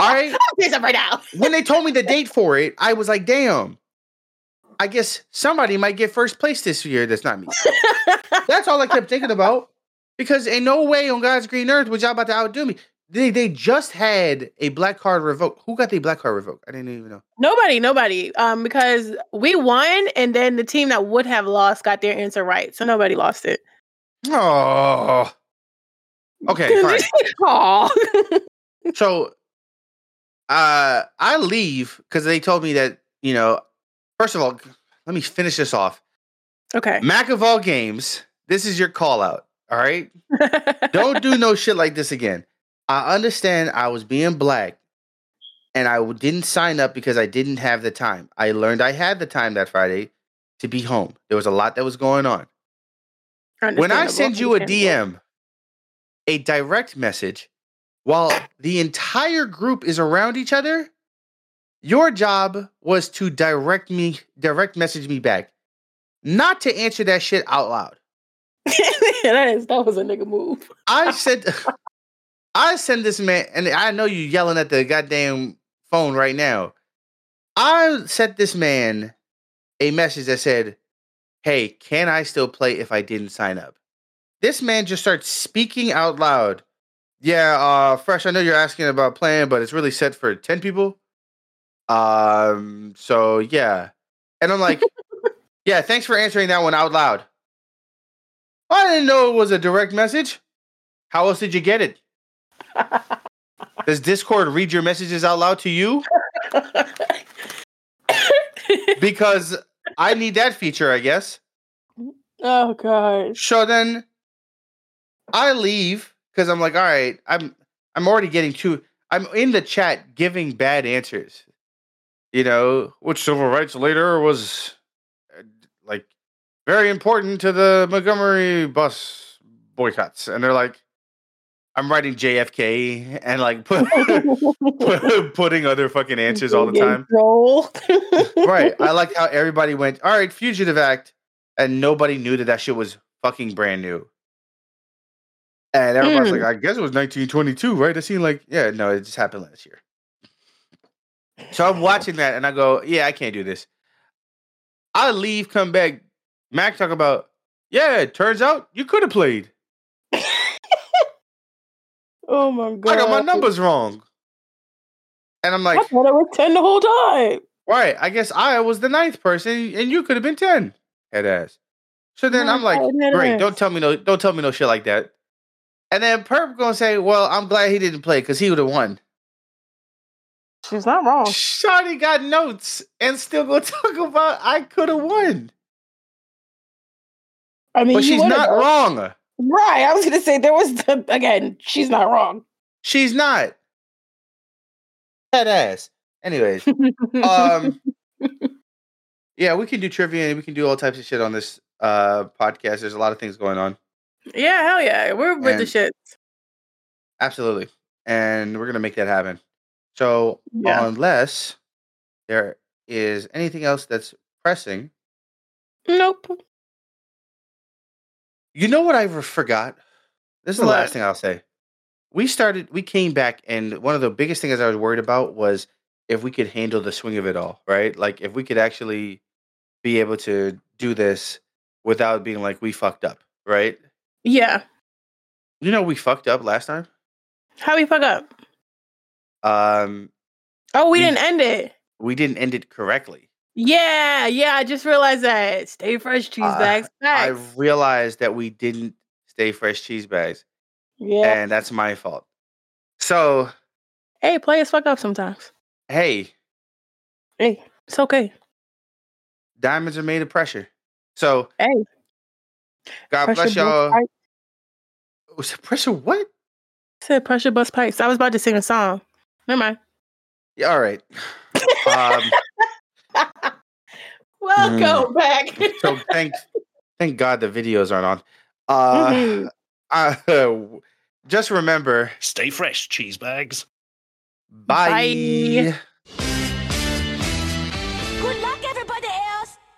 All right. I'll say something right now. when they told me the date for it, I was like, damn. I guess somebody might get first place this year that's not me. That's all I kept thinking about. Because in no way on God's green earth was y'all about to outdo me. They they just had a black card revoked. Who got the black card revoked? I didn't even know. nobody, nobody. Um, because we won, and then the team that would have lost got their answer right, so nobody lost it. Oh. Okay, fine. Aw. So uh I leave because they told me that, you know, first of all, let me finish this off. okay. Mac of all games, this is your call out. All right. Don't do no shit like this again. I understand I was being black and I didn't sign up because I didn't have the time. I learned I had the time that Friday to be home. There was a lot that was going on. When I send you a. DM, a direct message, while the entire group is around each other, Your job was to direct me, direct message me back, not to answer that shit out loud. that is that was a nigga move. I said, I send this man, and I know you yelling at the goddamn phone right now. I sent this man a message that said, Hey, can I still play if I didn't sign up? This man just starts speaking out loud. Yeah, uh, Fresh, I know you're asking about playing, but it's really set for 10 people. Um, so yeah. And I'm like, yeah, thanks for answering that one out loud. I didn't know it was a direct message. How else did you get it? Does Discord read your messages out loud to you? Because I need that feature, I guess. oh gosh. So then I leave because I'm like, all right, I'm I'm already getting too I'm in the chat giving bad answers. You know, which civil rights leader was uh, like very important to the Montgomery bus boycotts. And they're like, I'm writing JFK and like put, putting other fucking answers all the time. Right. I like how everybody went, all right, Fugitive Act, and nobody knew that that shit was fucking brand new. And everybody's Mm. like, I guess it was 1922, right? It seemed like, yeah, no, it just happened last year. So I'm watching that and I go, yeah, I can't do this. I leave, come back. Mac talk about, yeah, it turns out you could have played. oh my god. I got my numbers wrong. And I'm like, I thought it was ten the whole time. Right. I guess I was the ninth person and you could have been 10. Head ass. So then I'm like, Oh, head great, don't tell me no don't tell me no shit like that. And then Perp gonna say, Well, I'm glad he didn't play because he would have won. She's not wrong. Shawty got notes and still gonna talk about I could have won. I mean, But she's not though. wrong. Right. I was gonna say there was the again. She's not wrong. She's not. Head ass. Anyways, um yeah, we can do trivia and we can do all types of shit on this uh podcast. There's a lot of things going on. yeah, hell yeah, we're with the And- shit. Absolutely. And we're going to make that happen. So, Yeah. unless there is anything else that's pressing, Nope. you know what I forgot? This is the What? last thing I'll say. We started, we came back, and one of the biggest things I was worried about was if we could handle the swing of it all, right? Like, if we could actually be able to do this without being like, we fucked up, right? Yeah. You know, we fucked up last time. How we fuck up? Um, Oh, we We- didn't end it. we didn't end it correctly. Yeah, yeah. I just realized that. Stay fresh, cheese Uh, bags. I realized that we didn't stay fresh cheese bags, Yeah. and that's my fault. So, Hey, players fuck up sometimes. hey, Hey, it's okay. diamonds are made of pressure. So, Hey, God pressure bless y'all. Was it pressure what? Said pressure bust pipes. I was about to sing a song. Never mind. Yeah, all right. um, Welcome back. so thank thank God the videos aren't on. Uh, Mhm. uh, just remember, Stay fresh, cheese bags. bye. Bye.